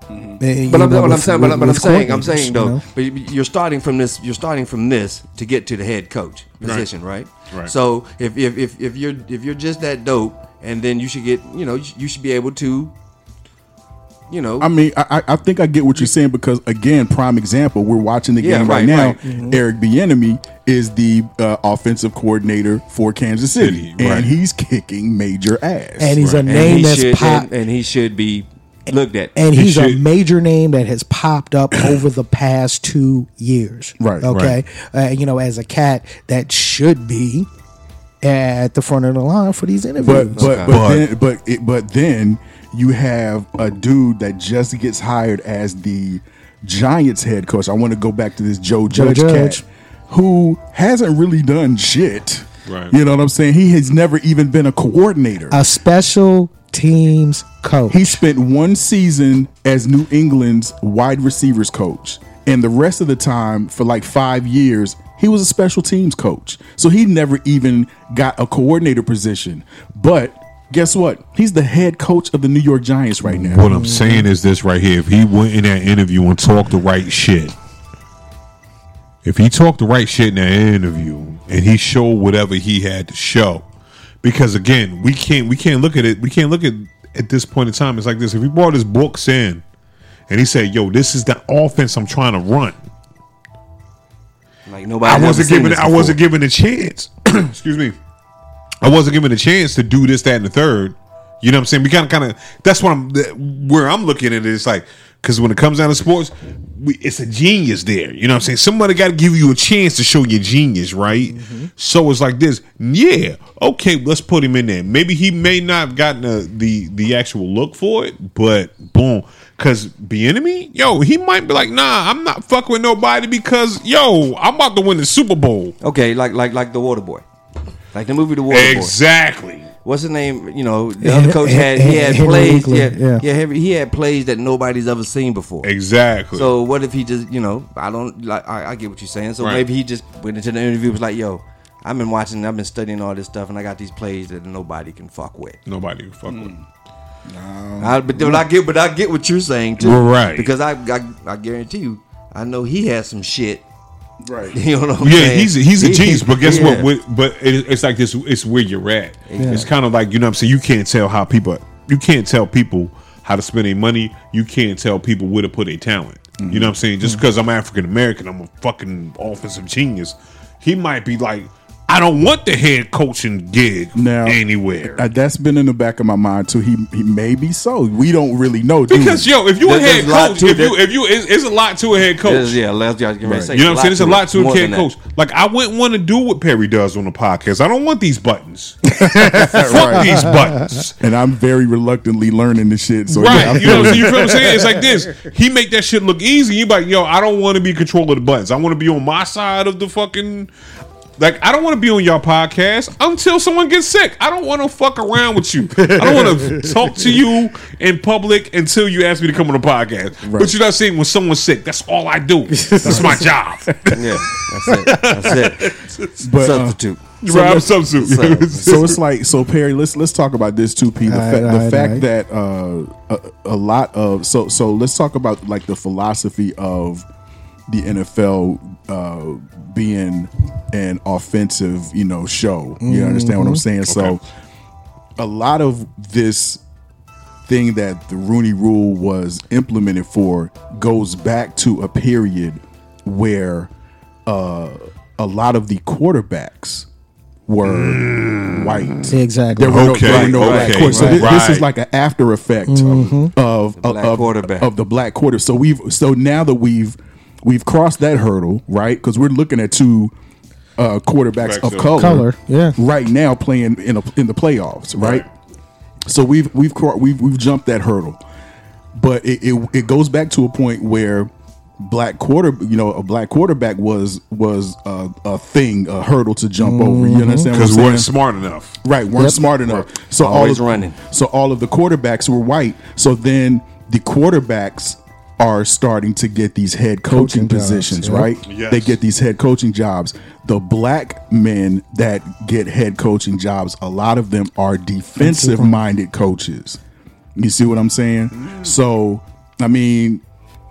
Eh, But I'm, know, but I'm saying, but, with- but I'm saying, I'm coordinators, saying you though, know? but you- you're starting from this, you're starting from this to get to the head coach position, right? Right. So if, if if if you're if you're just that dope, and then you should get, you know, you should be able to, you know, I mean, I, I- I think I get what you're saying because again, prime example, we're watching the Yeah, game right, right, now. right. Mm-hmm. Eric Bieniemy is the uh, offensive coordinator for Kansas City, City, and he's kicking major ass. and he's a and name he that's should pop, and, and he should be looked at. and He he's a major name that has popped up (coughs) over the past two years. Right, Okay. Uh, you know, as a cat that should be at the front of the line for these interviews. But but Okay. but, But- then but it, but then you have a dude that just gets hired as the Giants head coach. I want to go back to this Joe Joe Judge, Judge. cat who hasn't really done shit. Right. You know what I'm saying? He has never even been a coordinator. a special teams coach. he spent one season as New England's wide receivers coach, and the rest of the time, for like five years, he was a special teams coach. So he never even got a coordinator position. But guess what? He's the head coach of the New York Giants right now. What I'm saying is this right here. If he went in that interview and talked the right shit, if he talked the right shit in that interview and he showed whatever he had to show, because again, we can't we can't look at it. We can't look at at this point in time. It's like this. If he brought his books in and he said, "Yo, this is the offense I'm trying to run," like nobody. I wasn't given. I wasn't given a chance. (clears throat) Excuse me. I wasn't given a chance to do this, that, and the third. You know what I'm saying? We kind of, kind of. That's what I'm. Where I'm looking at it, it's like because when it comes down to sports, we, it's a genius there. You know what I'm saying? Somebody got to give you a chance to show your genius, right? So it's like this. Yeah, okay, let's put him in there. Maybe he may not have gotten the the, the actual look for it, but boom. Cause the enemy, yo, he might be like, nah, I'm not fucking with nobody because yo, I'm about to win the Super Bowl. Okay, like like like the Water Boy, like the movie The Water Boy. Exactly. What's his name? You know, the other coach had he had plays. Yeah, yeah. yeah, he had plays that nobody's ever seen before. Exactly. So what if he just, you know, I don't like, I, I get what you're saying. So Right. maybe he just went into the interview was like, yo, I've been watching, I've been studying all this stuff, and I got these plays that nobody can fuck with. nobody can fuck with. I, but, but I get, but I get what you're saying too, Right. Because I, I, I guarantee you, I know he has some shit. Right. (laughs) You know what I'm Yeah, saying? he's he's a (laughs) genius, but guess yeah. what? But it, it's like this. It's where you're at. It's kind of like you know. what I'm saying you can't tell how people. You can't tell people how to spend their money. You can't tell people where to put their talent. You mm-hmm. know what I'm saying? Just mm-hmm. because I'm African American, I'm a fucking offensive genius. He might be like, I don't want the head coaching gig Now, anywhere. Uh, that's been in the back of my mind too. He he may be so. We don't really know. do because yo, if you a head coach, if you if you it's, it's a lot to a head coach. There's- yeah, let's just get ready say You know what I'm saying? There's a lot to a head than that. coach. Like I wouldn't want to do what Perry does on the podcast. I don't want these buttons. (laughs) Fuck these buttons. and I'm very reluctantly learning this shit. So Right. yeah, you know, so you feel what I'm saying? It's like this. He make that shit look easy. You like, yo, I don't want to be in control of the buttons. I want to be on my side of the fucking like I don't want to be on your podcast until someone gets sick. I don't want to fuck around with you. I don't want to (laughs) talk to you in public until you ask me to come on the podcast. But you're not saying when someone's sick. That's all I do. (laughs) That's my job. Yeah, that's it. That's it. (laughs) But, uh, Substitute. right, I'm substitute. so it's like so Perry. Let's let's talk about this too, P. The, All fa- right, the fact that uh, a, a lot of so so let's talk about like the philosophy of the NFL uh, being an offensive, you know, show. You understand what I'm saying? So a lot of this thing that the Rooney Rule was implemented for goes back to a period where uh, a lot of the quarterbacks were white. Exactly. There were Okay, there no black okay, quarterbacks. So thi- this is like an after effect Mm-hmm. of of, of, of the black quarter. So we've so now that we've we've crossed that hurdle, right? Because we're looking at two uh, quarterbacks Quarterbacks of of color, color, yeah. right now playing in a, in the playoffs, right? So we've we've cro- we've we've jumped that hurdle, but it, it it goes back to a point where black quarter, you know, a black quarterback was was a, a thing, a hurdle to jump over. You understand? Because we weren't smart enough. right weren't Yep. smart enough so Always all of, running. so all of the quarterbacks were white so then the quarterbacks are starting to get these head coaching, Coaching jobs, positions right? Yes. they get these head coaching jobs. The black men that get head coaching jobs a lot of them are defensive minded coaches. You see what i'm saying? So i mean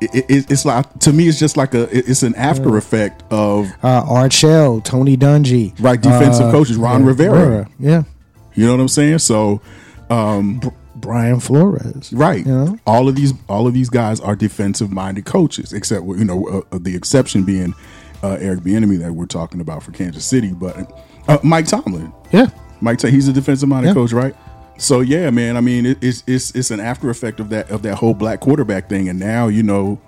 it, it, it's like to me it's just like a it's an after effect of uh, Art Shell, Tony Dungy, Right, defensive uh, coaches, Ron yeah, Rivera. yeah, you know what i'm saying? So Brian Flores, Right. You know? All of these all of these guys are defensive minded coaches, except you know uh, the exception being uh, Eric Bieniemy that we're talking about for Kansas City, but uh, Mike Tomlin. yeah, Mike, he's a defensive minded Yeah. coach, right? So yeah, man. I mean, it, it's it's it's an after effect of that of that whole black quarterback thing, and now you know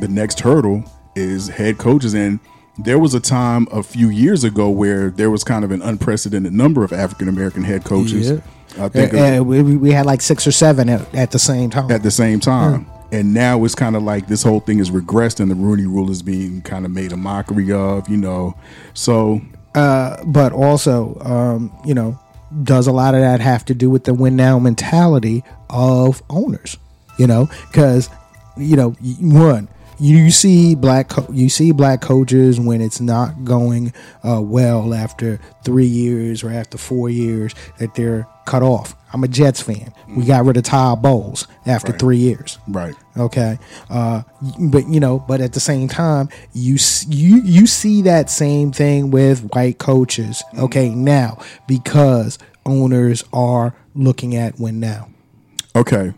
the next hurdle is head coaches and. There was a time a few years ago where there was kind of an unprecedented number of African American head coaches. Yeah. I think Uh, uh, we, we had like six or seven at, at the same time. at the same time. And now it's kind of like this whole thing is regressed, and the Rooney Rule is being kind of made a mockery of, you know. So but also, um, you know, does a lot of that have to do with the win now mentality of owners? You know, because you know, one, you see black co- you see black coaches when it's not going uh, well after three years or after four years that they're cut off. I'm a Jets fan. We got rid of Todd Bowles after three years. right, Okay, uh, but you know, but at the same time, you you you see that same thing with white coaches. Okay, now because owners are looking at win now. okay.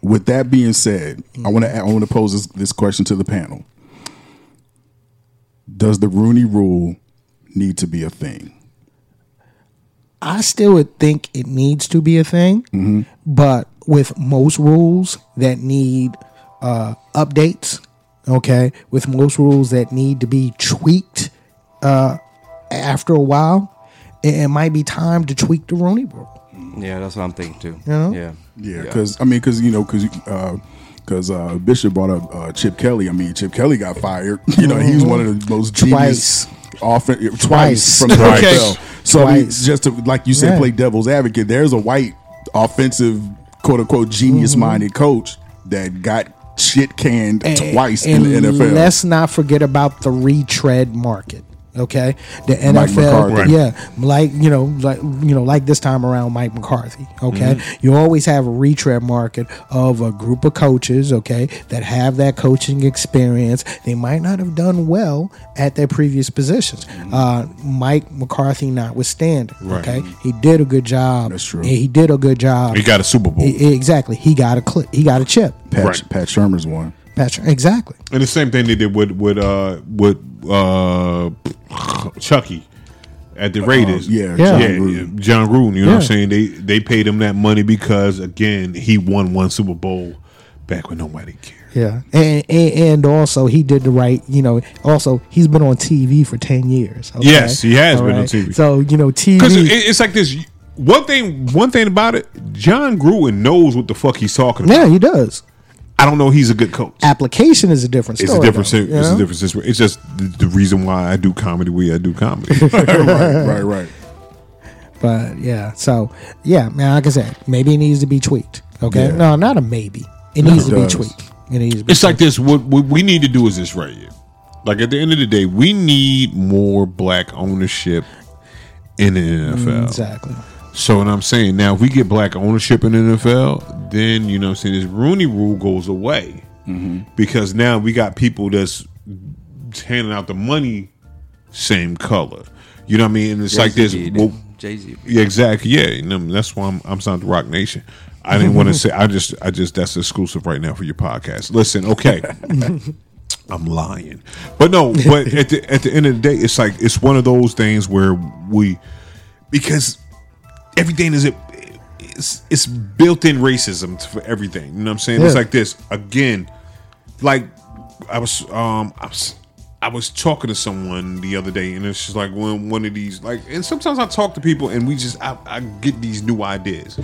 With that being said, I want to I want to pose this, this question to the panel: Does the Rooney Rule need to be a thing? I still would think it needs to be a thing, but with most rules that need uh, updates, okay, with most rules that need to be tweaked uh, after a while, it, it might be time to tweak the Rooney Rule. Yeah, that's what I'm thinking too. know? Yeah. Yeah, because I mean, because you know, because Because uh, Bishop brought up uh, Chip Kelly. I mean, Chip Kelly got fired. (laughs) You know, he's one of the most genius Twice. offen- twice. Twice. from the (laughs) Twice. NFL. So I mean, just to, like you said, Yeah. play devil's advocate. There's a white offensive, quote unquote, genius minded Mm-hmm. coach that got shit canned twice in the NFL. Let's not forget about the retread market. Okay, the Mike NFL, McCarthy. yeah, like you know, like you know, like this time around, Mike McCarthy. Okay, Mm-hmm. you always have a retread market of a group of coaches. Okay, that have that coaching experience. They might not have done well at their previous positions. Mm-hmm. Uh, Mike McCarthy, notwithstanding, Right. okay, he did a good job. That's true. He did a good job. He got a Super Bowl. He- exactly. He got a clip. He got a chip. Pat, Right. Pat Shurmur's one. Patrick. Exactly. And the same thing they did with with uh with uh Chucky at the Raiders. yeah, Yeah. yeah, Jon Gruden. Jon Gruden. You know what I'm saying? They they paid him that money because again he won one Super Bowl back when nobody cared. Yeah, and, and and also he did the right. You know, also he's been on TV for ten years. okay? Yes, he has All been on TV. So you know, Because TV. it's like this. One thing, one thing about it, Jon Gruden knows what the fuck he's talking about. yeah, he does. I don't know. He's a good coach. Application is a different It's a different. though, It's a different situation. It's just the, the reason why I do comedy. the way I do comedy. (laughs) right, right, right. But yeah, so yeah, man. Like I said, maybe it needs to be tweaked. Okay, Yeah. no, not a maybe. It needs it to be tweaked. It needs to be. It's like this. What, what we need to do is this right here. Like at the end of the day, we need more black ownership in the NFL. exactly. So what I'm saying now, if we get black ownership in the NFL, then you know, what I'm saying this Rooney Rule goes away because now we got people that's handing out the money same color. You know what I mean? And it's like this. Well, Jay Z. yeah, exactly. Yeah, you know, that's why I'm I'm signed to Roc Nation. I didn't want to say. I just I just that's exclusive right now for your podcast. Listen, okay. (laughs) I'm lying, but no. But at the at the end of the day, it's like it's one of those things where we because everything is it's, it's built-in racism for everything. You know what I'm saying? It's like this again. Like I was um I was I was talking to someone the other day, and it's just like one one of these like. And sometimes I talk to people, and we just I, I get these new ideas.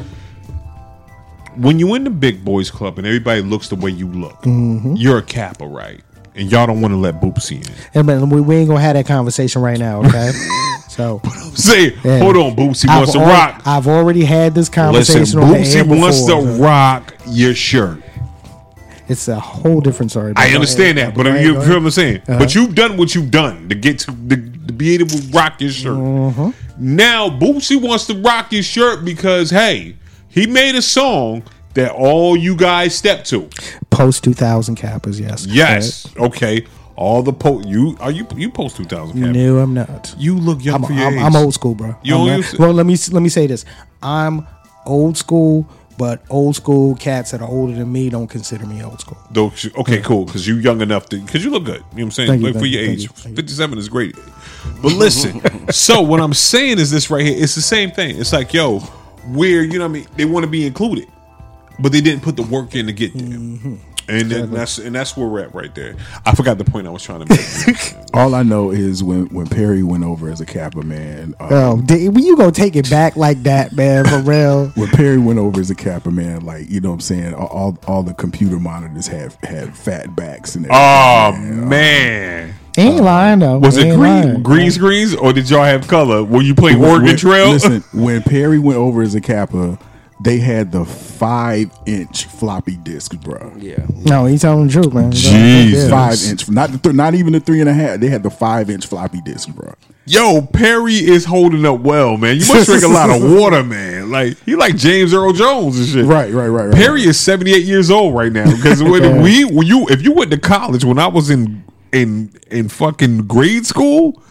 When you're in the big boys club and everybody looks the way you look, Mm-hmm. you're a kappa, right? And y'all don't want to let Boosie in. Yeah, man, we, we ain't gonna have that conversation right now. Okay. (laughs) so Say, Yeah. hold on, Boosie I've wants to rock. I've already had this conversation air Boosie wants before, to so rock your shirt. It's a whole different story. I understand ahead. that, but you feel I'm saying. But you've done what you've done to get to, to, to be able to rock your shirt. Mm-hmm. Now Boosie wants to rock your shirt because hey, he made a song that all you guys step to. Post two thousand Kappas, yes. Yes, okay. All the post you are you you post two thousand. Right. No, I'm not. You look young I'm, for your I'm, age. I'm old school, bro. You I'm don't not- use- well, let me let me say this. I'm old school, but old school cats that are older than me don't consider me old school. Okay, cool, because you young enough to, because you look good. You know what I'm saying? Thank you, like for your you, age, you. 57 is great. But listen, (laughs) so what I'm saying is this right here. It's the same thing. It's like, yo, where you know what I mean? They want to be included, but they didn't put the work in to get there. Mm-hmm. And then that's and that's where we're at right there. I forgot the point I was trying to make. (laughs) All I know is when when Perry went over as a Kappa man. Um, Oh, di- when you gonna take it back like that, man? For real. (laughs) when Perry went over as a Kappa man, like you know what I'm saying, all all, all the computer monitors have had fat backs and everything. oh man. man, He ain't lying though. was He it green lying. green screens or did y'all have color? Were you playing When- Oregon when- Trail? Listen, (laughs) when Perry went over as a Kappa, they had the five inch floppy disks, bro. Yeah. No, he's telling the truth, man. Jesus. Five inch, not the th- not even the three and a half. They had the five inch floppy disk, bro. Yo, Perry is holding up well, man. You must drink a lot of (laughs) water, man. Like he like James Earl Jones and shit. Right, right, right, right. Perry is seventy eight years old right now because when (laughs) we when you if you went to college when I was in in in fucking grade school,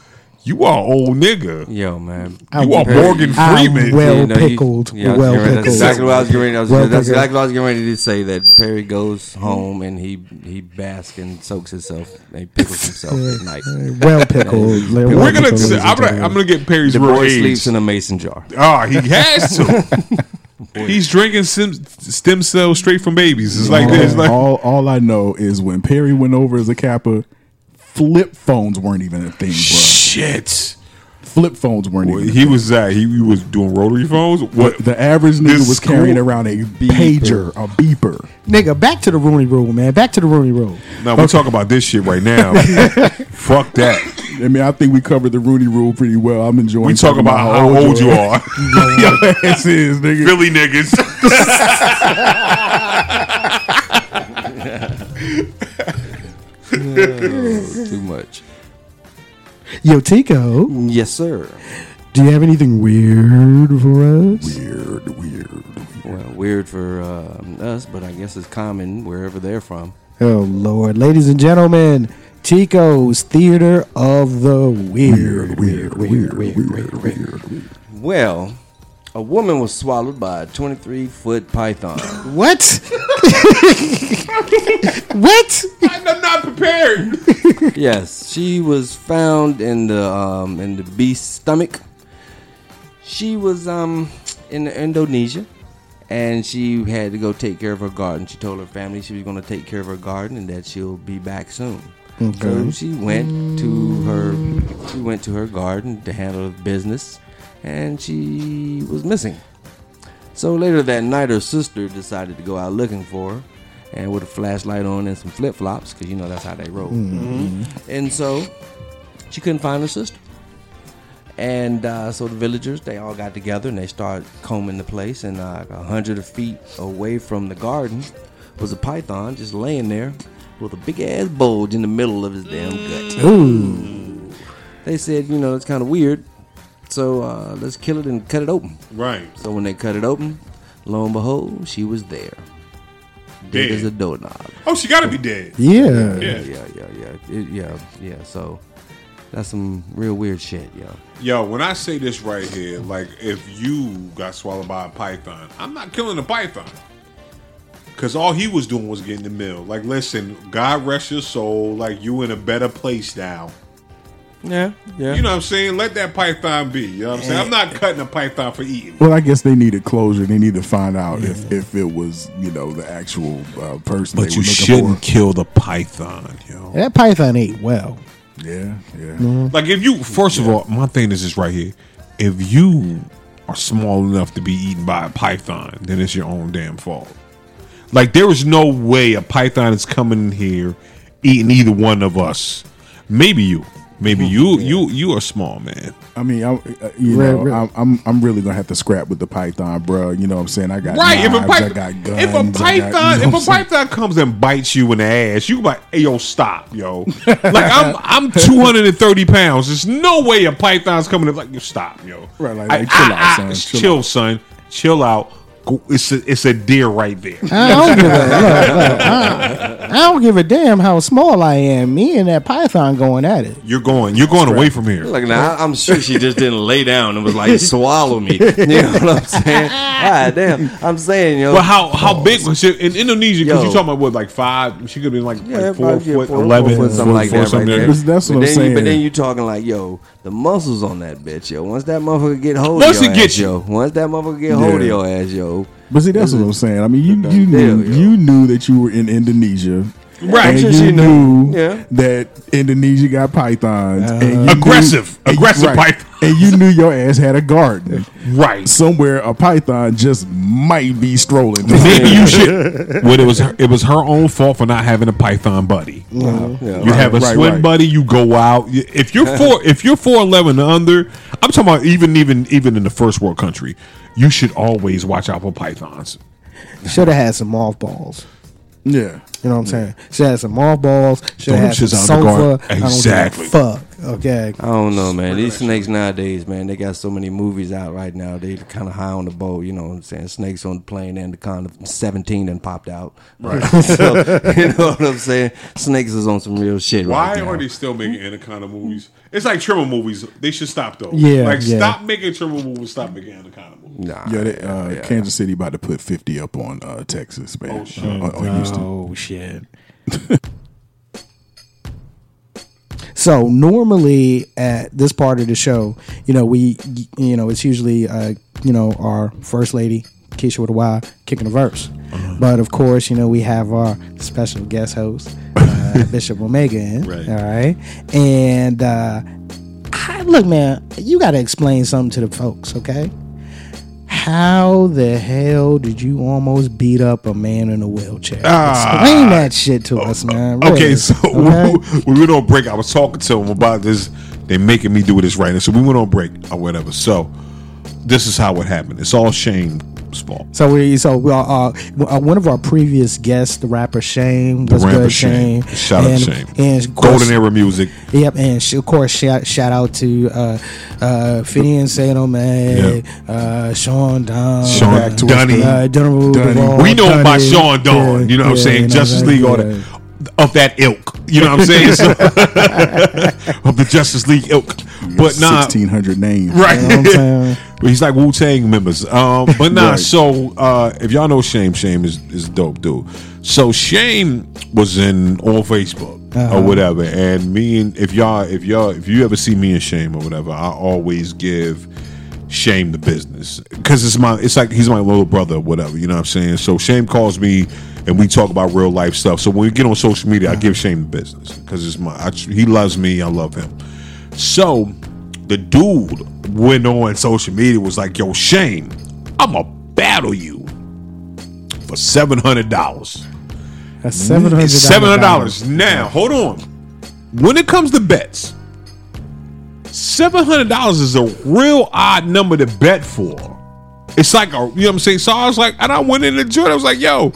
you are old nigga. Yo, man. You are Perry- Morgan I'm Freeman. well You know, you- pickled. yeah, well pickled. That's exactly what I was getting ready. I was, Well that's pickled. exactly what I was getting ready to say. That Perry goes home and he he basks and soaks himself and he pickles himself at (laughs) night. Well pickled. (laughs) well We're gonna. pickled, ladies I'm gonna. I'm gonna get Perry's The real boy age. sleeps in a mason jar. Oh, he has to. (laughs) He's drinking stem, stem cells straight from babies. It's like this. Like all all I know is when Perry went over as a Kappa, flip phones weren't even a thing, bro. shit. Flip phones weren't Well, even. he was that he, he was doing rotary phones. What the average nigga This was carrying around a pager, a beeper. Nigga, back to the Rooney Rule, man. Back to the Rooney Rule. Now we're talking about this shit right now. (laughs) Fuck that. I mean, I think we covered the Rooney Rule pretty well. I'm enjoying. We talk talking about how old you are. (laughs) Your ass is, nigga. Philly niggas. (laughs) Too much. Yo, Tico, Yes, sir. do you have anything weird for us? Weird, weird. Well, weird for uh, us, but I guess it's common wherever they're from. Oh, Lord. Ladies and gentlemen, Tico's Theater of the Weird. Weird, weird, weird, weird, weird. Well, a woman was swallowed by a 23 foot python. What? what? I'm not prepared. yes, she was found in the um, in the beast's stomach. She was um in Indonesia, and she had to go take care of her garden. She told her family she was going to take care of her garden and that she'll be back soon. So she went to her she went to her garden to handle business, and she was missing. So later that night, her sister decided to go out looking for her, and with a flashlight on and some flip flops, because you know that's how they roll. And so she couldn't find her sister. And uh, so the villagers, they all got together and they started combing the place. And uh, a hundred feet away from the garden was a python just laying there with a big ass bulge in the middle of his damn gut. Ooh. They said, you know, it's kind of weird. So uh, let's kill it and cut it open. Right. So when they cut it open, lo and behold, she was there. Dead Dead. as a doorknob. Oh, she got to be dead. Yeah. Yeah. Yeah, yeah, yeah, yeah, It- yeah, yeah. So that's some real weird shit, yo. Yo, when I say this right here, like if you got swallowed by a python, I'm not killing the python. Cause all he was doing was getting the meal. Like, listen, God rest your soul. Like you in a better place now. Yeah, yeah. You know what I'm saying? Let that python be. You know what I'm saying? I'm not cutting a python for eating. Well, I guess they needed closure. They need to find out if, if it was, you know, the actual uh, person But they you shouldn't kill the python, yo. That python ate well. for. Yeah, yeah. Like if you first of all, my thing is this right here. If you are small enough to be eaten by a python, then it's your own damn fault. Like there is no way a python is coming in here eating either one of us. Maybe you. Maybe you you you are small, man. I mean, I, uh, you Right, know, right. I'm, I'm I'm really gonna have to scrap with the python, bro. You know what I'm saying? I got Right. If a, python, I got guns. if a I got- you know if a python comes and bites you in the ass, you like, hey yo, stop, yo. (laughs) like I'm I'm 230 pounds. There's no way a python's coming to like you stop, yo. Right, like- like, chill out, son, chill chill, son. Chill out. Go, it's a, it's a deer right there. I don't, give a, look, look, I, I don't give a damn how small I am. Me and that python going at it. You're going. You're going away from here. Like now, I'm sure she just didn't lay down and was like, (laughs) "Swallow me." You know what I'm saying? (laughs) God damn, I'm saying, yo. But how how big oh. was she in Indonesia? Because Yo. you're talking about what, like five? She could have been like, Yeah, like four probably, yeah, foot, four- four eleven, foot, something like four that, something right there. like That's- that's but what I'm then, saying. But then you're talking like, yo, the muscles on that bitch, yo. Once that motherfucker get hold Once of your it gets ass, you. yo. Once that motherfucker get hold of Yeah. your ass, yo. But see, that's what I'm saying. I mean, you you deal, knew yo. you knew that you were in Indonesia, Right. And you she knew knew. Yeah. that Indonesia got pythons, and Aggressive. knew, and- Aggressive pythons. and you knew your ass had a garden (laughs) right. somewhere. A python just might be strolling. Maybe you should. (laughs) Well, it was her, it was her own fault for not having a python buddy. Yeah. You have a right, swim right. buddy. You go out. If you're (laughs) four, if you're four eleven and under, I'm talking about even even even in the first world country, you should always watch out for pythons. Should have had some mothballs. Yeah. You know what I'm saying? She had some mothballs. Them have had some shits out the sofa. garden. I don't give a Exactly. Fuck. Okay. I don't know, man. These snakes nowadays, man, they got so many movies out right now. They kind of high on the boat, you know what I'm saying? Snakes on the plane and the kind of 17 and popped out. Right. (laughs) so, you know what I'm saying? Snakes is on some real shit Why right now. are they still making anaconda movies? It's like Trimmer movies. They should stop though. Yeah, like yeah. stop making Trimmer movies. Stop making anaconda movies. Nah, Yeah, they, uh, Kansas City about to put 50 up on uh, Texas, man. Oh, shit. Uh, on Houston. Oh shit. (laughs) so normally at this part of the show, you know, we, you know, it's usually, uh, you know, our first lady Keisha with a Y kicking a verse, but of course, you know, we have our special guest host uh, (laughs) Bishop Omega in, Right. all right, and uh, I look, man, you got to explain something to the folks, okay? How the hell did you almost beat up a man in a wheelchair? explain that shit to us, man. Ah. Okay, so (laughs) okay? we went on break. I was talking to him about this. They making me do this right now. So we went on break or whatever. So this is how it happened. It's all Shane's So we so we are, uh, uh, one of our previous guests, the rapper Shane, was rapper good. Shane. Shane, Shout out and, Shane. and course, Golden Era Music. Yep, and sh- of course, shout, shout out to uh, uh, Finian Sato Man, uh, Sean Dunn, Sean Dunny. uh, Dunn Dunny. Duvall, we know Dunny. about Sean Dawn. Yeah, you know what I'm saying? Justice League, all that. Of that ilk. You know what I'm saying? So- (laughs) of the Justice League ilk. But nah. sixteen hundred names. Right. You know what I'm saying? (laughs) But he's like Wu Tang members. Um, but nah, Right. so uh, if y'all know Shane, Shane is, is dope dude. So Shane was in on Facebook Uh-huh. or whatever, and me and if y'all if y'all if you ever see me and Shane or whatever, I always give Shane the business because it's my it's like he's my little brother or whatever. You know what I'm saying? So Shane calls me and we talk about real life stuff. So when we get on social media, I give Shane the business because it's my I, he loves me, I love him. So the dude went on social media was like, "Yo, Shane, I'ma battle you for seven hundred dollars. That's seven hundred Seven hundred dollars. Now, hold on. When it comes to bets, seven hundred dollars is a real odd number to bet for. It's like a, you know what I'm saying. So I was like, and I went in the joint. I was like, "Yo,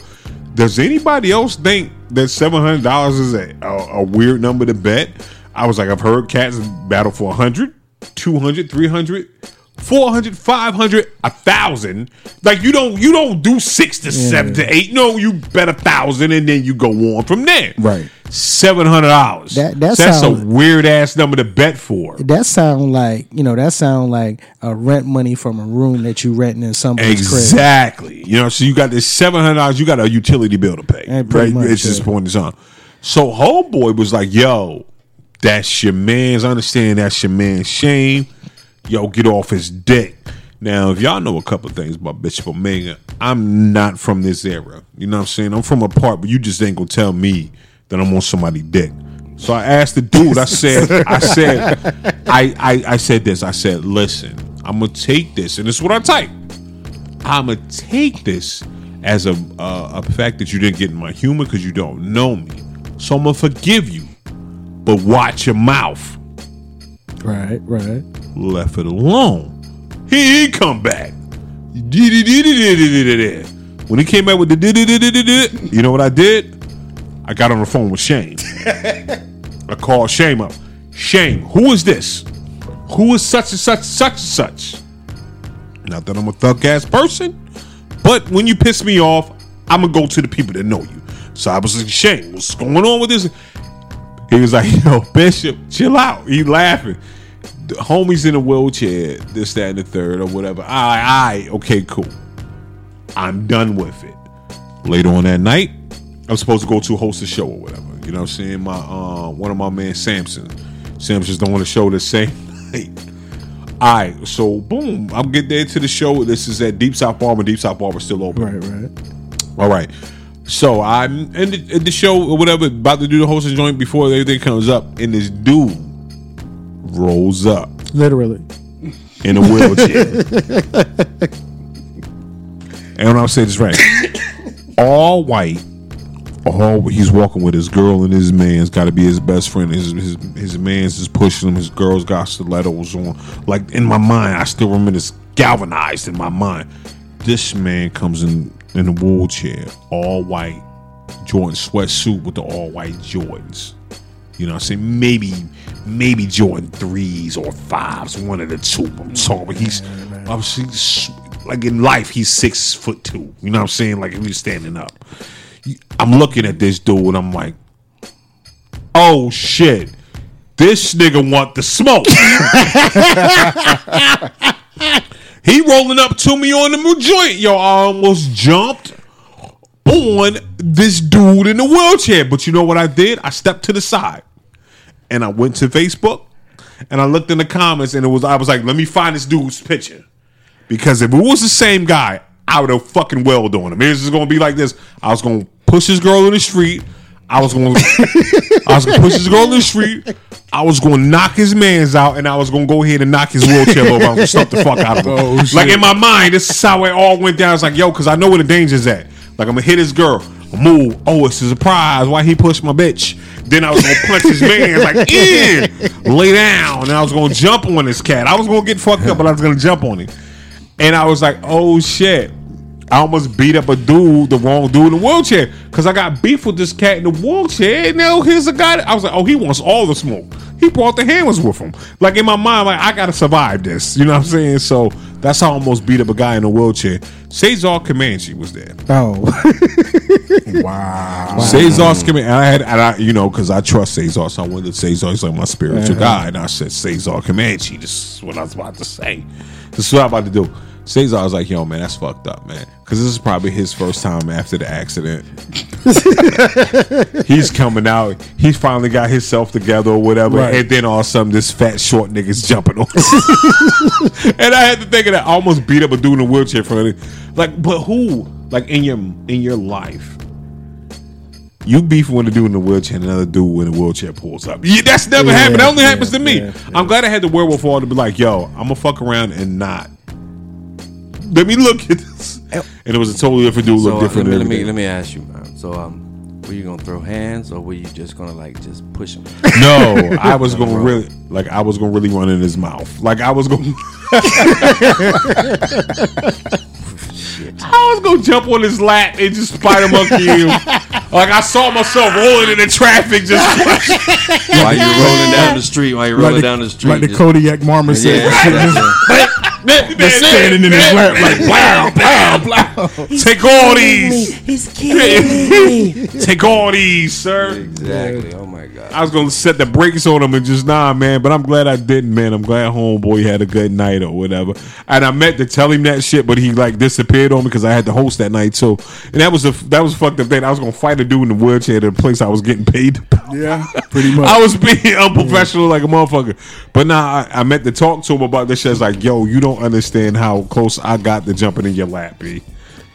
does anybody else think that seven hundred dollars is a, a, a weird number to bet?" I was like, "I've heard cats battle for 100, 200, 300, 400, 500, a thousand. Like you don't you don't do six to seven to eight. No, you bet a thousand and then you go on from there. Right. Seven hundred dollars. That- that That's sounds- a weird ass number to bet for. That sound like you know. That sound like a rent money from a room that you renting in somebody's crib. Exactly. You know, so you got this seven hundred dollars. You got a utility bill to pay. Yeah, pretty right. much, it's just yeah. point in time. So homeboy was like, "Yo, that's your man's. I understand that's your man's Shane. Yo, get off his dick." Now, if y'all know a couple things about Bishop Omega, I'm not from this era. You know what I'm saying? I'm from a part, but you just ain't gonna tell me that I'm on somebody's dick. So I asked the dude. I said, I said, I, I, I said this. I said, listen, I'm gonna take this, and this is what I type. I'm gonna take this as a uh, a fact that you didn't get in my humor because you don't know me. So I'm gonna forgive you, but watch your mouth. Right, right. Left it alone. He, he come back. When he came back with the you know what I did? I got on the phone with Shane. I called Shane up. Shane, who is this? Who is such and such, such and such? Not that I'm a thug ass person, but when you piss me off, I'm gonna go to the people that know you. So I was like, Shane, what's going on with this? He was like, yo, Bishop, chill out. He laughing. The homie's in a wheelchair, this, that, and the third, or whatever. All right, all right, okay, cool. I'm done with it. Later on that night, I'm supposed to go to host a show or whatever. You know what I'm saying? My uh, one of my man Samson. Samson's doing a show the same (laughs) night. All right, so boom, I'm getting there to the show. This is at Deep South Barber. Deep South Barber still open. Right, right. All right. So I'm in the, in the show or whatever, about to do the hosting joint before everything comes up, and this dude rolls up Literally. in a wheelchair. (laughs) and when I say this right, all white, all he's walking with his girl and his man's got to be his best friend. His his his man's is pushing him. His girl's got stilettos on. Like in my mind, I still remember this galvanized in my mind. This man comes in in a wheelchair, all white, Jordan sweatsuit with the all white Jordans. You know what I'm saying? Maybe, maybe Jordan threes or fives, one of the two. I'm talking about he's obviously like in life, he's six foot two. You know what I'm saying? Like if he's standing up. I'm looking at this dude and I'm like, oh shit. This nigga want the smoke. (laughs) (laughs) he rolling up to me on the joint. Yo, I almost jumped on this dude in the wheelchair. But you know what I did? I stepped to the side and I went to Facebook and I looked in the comments and it was I was like, let me find this dude's picture. Because if it was the same guy, I would have fucking welled on him. It was just gonna be like this. I was gonna push this girl in the street. I was going. I was gonna push his girl in the street. I was going to knock his man's out, and I was going to go ahead and knock his wheelchair over. I was going to the fuck out of him. Oh, like in my mind, this is how it all went down. It's like, yo, because I know where the danger's at. Like I'm gonna hit his girl. Move. Oh, it's a surprise. Why he pushed my bitch? Then I was gonna punch his man. Like, in, lay down. And I was gonna jump on this cat. I was gonna get fucked up, but I was gonna jump on him. And I was like, oh shit. I almost beat up a dude, the wrong dude in the wheelchair, because I got beef with this cat in the wheelchair. And now here's a guy. That, I was like, oh, he wants all the smoke. He brought the hammers with him. Like in my mind, like I gotta survive this. You know what I'm saying? So that's how I almost beat up a guy in a wheelchair. Cesar Comanche was there. Oh, (laughs) Wow. Cesar's Comanche. And I had, and I, you know, because I trust Cesar, so I went to Cesar. He's like my spiritual uh-huh. guy, and I said Cesar Comanche. This is what I was about to say. This is what I'm about to do. Cesar was like, "Yo, man, that's fucked up, man." Because this is probably his first time after the accident. (laughs) He's coming out. He finally got himself together or whatever, Right. and then all of a sudden, this fat short nigga's jumping on. (laughs) and I had to think of that. I almost beat up a dude in a wheelchair for it. Like, but who? Like in your in your life, you beef with a dude in a wheelchair, and another dude in a wheelchair pulls up. Yeah, that's never Yeah, happened. That only yeah, happens to me. yeah, I'm glad I had the wherewithal to be like, yo, I'm gonna fuck around and not. Let me look at this. And it was a totally different dude, So look different. let me let me let me ask you, man. So um, were you gonna throw hands or were you just gonna like just push him? (laughs) No, (laughs) I was gonna really like I was gonna really run in his mouth. Like I was gonna (laughs) I was gonna jump on his lap and just spider monkey him. Like I saw myself rolling in the traffic just while you're rolling down the street, while you're rolling Like the, down the street, like the just- Kodiak Marmor said. Yeah, Just standing in his lap like, blah blah blah. Take all these. he's killing me. (laughs) Take all these, sir. exactly. Oh my god. I was gonna set the brakes on him and just nah, man. But I'm glad I didn't, man. I'm glad homeboy had a good night or whatever. And I meant to tell him that shit, but he like disappeared on me because I had to host that night too. And that was a that was a fucked up thing. I was gonna fight a dude in the wheelchair at a place I was getting paid. (laughs) yeah, pretty much. I was being (laughs) unprofessional like a motherfucker. But nah, I, I meant to talk to him about this shit. It's like, yo, you don't understand how close I got to jumping in your lap, B.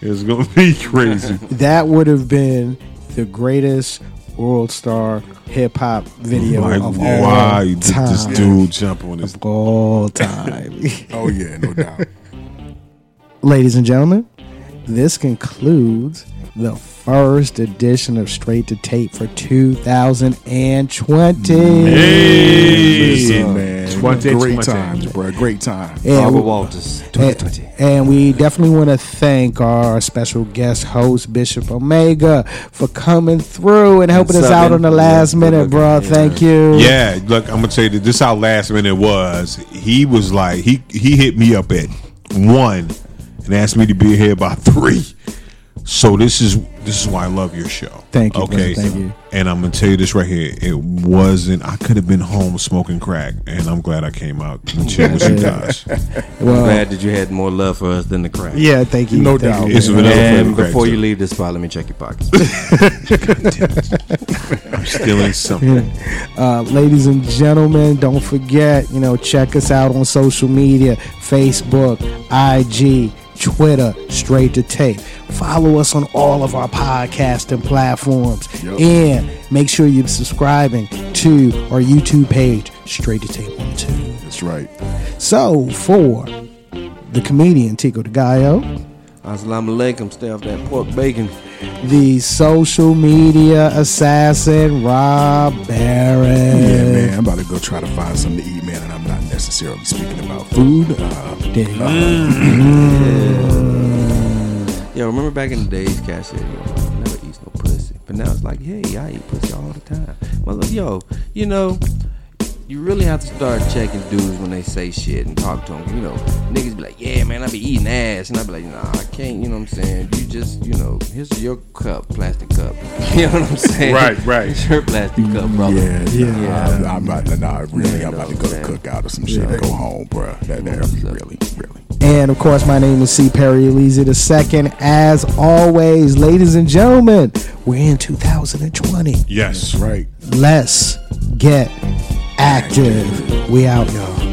It's gonna (laughs) be crazy. That would have been the greatest world star hip hop video like, of why all time. this dude jump on his all time. (laughs) oh yeah, no doubt. (laughs) Ladies and gentlemen, this concludes the first edition of Straight to Tape for 2020. Listen, man, 20, great 20. times, bro. Great time. And Barbara we- Walters, And, 2020. and we definitely want to thank our special guest host, Bishop Omega, for coming through and helping us out on the last Yeah, minute, bro. looking. Thank you. Yeah, look, I'm gonna tell you this. How last minute was. He was like, he he hit me up at one and asked me to be here by three. So this is this is why I love your show. Thank you, Okay, brother. Thank you. And I'm gonna tell you this right here. It wasn't. I could have been home smoking crack, and I'm glad I came out and chill with you (laughs) guys. (laughs) I'm glad that you had more love for us than the crack. yeah, thank you. No Thank doubt. you. It's vanilla And crack, before you too. leave this spot, let me check your pockets. (laughs) I'm stealing something. Uh, ladies and gentlemen, don't forget, you know, check us out on social media Facebook, IG, Twitter, Straight to Tape. Follow us on all of our podcasting platforms. Yep. And make sure you're subscribing to our YouTube page, Straight to Tape on 2. That's right. So, for the comedian Tico de Gallo, Assalamu alaikum. Stay off that pork bacon. the social media assassin Rob Barron. Yeah, man. I'm about to go try to find something to eat, man, and I'm not necessarily speaking about food. Uh, There you go. Yo, remember back in the days, Cash said, yo, I never eat no pussy. But now it's like, hey, I eat pussy all the time. Mother, yo, you know, you really have to start checking dudes when they say shit and talk to them. You know, niggas be like, yeah, man, I be eating ass. And I be like, nah, I can't, you know what I'm saying? You just, you know, here's your cup, plastic cup. (laughs) you know what I'm saying? Right, right. Here's your plastic cup, brother. yeah, yeah. Yeah. I'm, I'm about to, nah, really, Yeah, I'm about to go to man. cookout or some shit and go home, bro. That, that'll be really, really. And of course, my name is C. Perry Elise II. As always, ladies and gentlemen, we're in 2020. Yes. Right. Let's get active. We out, y'all.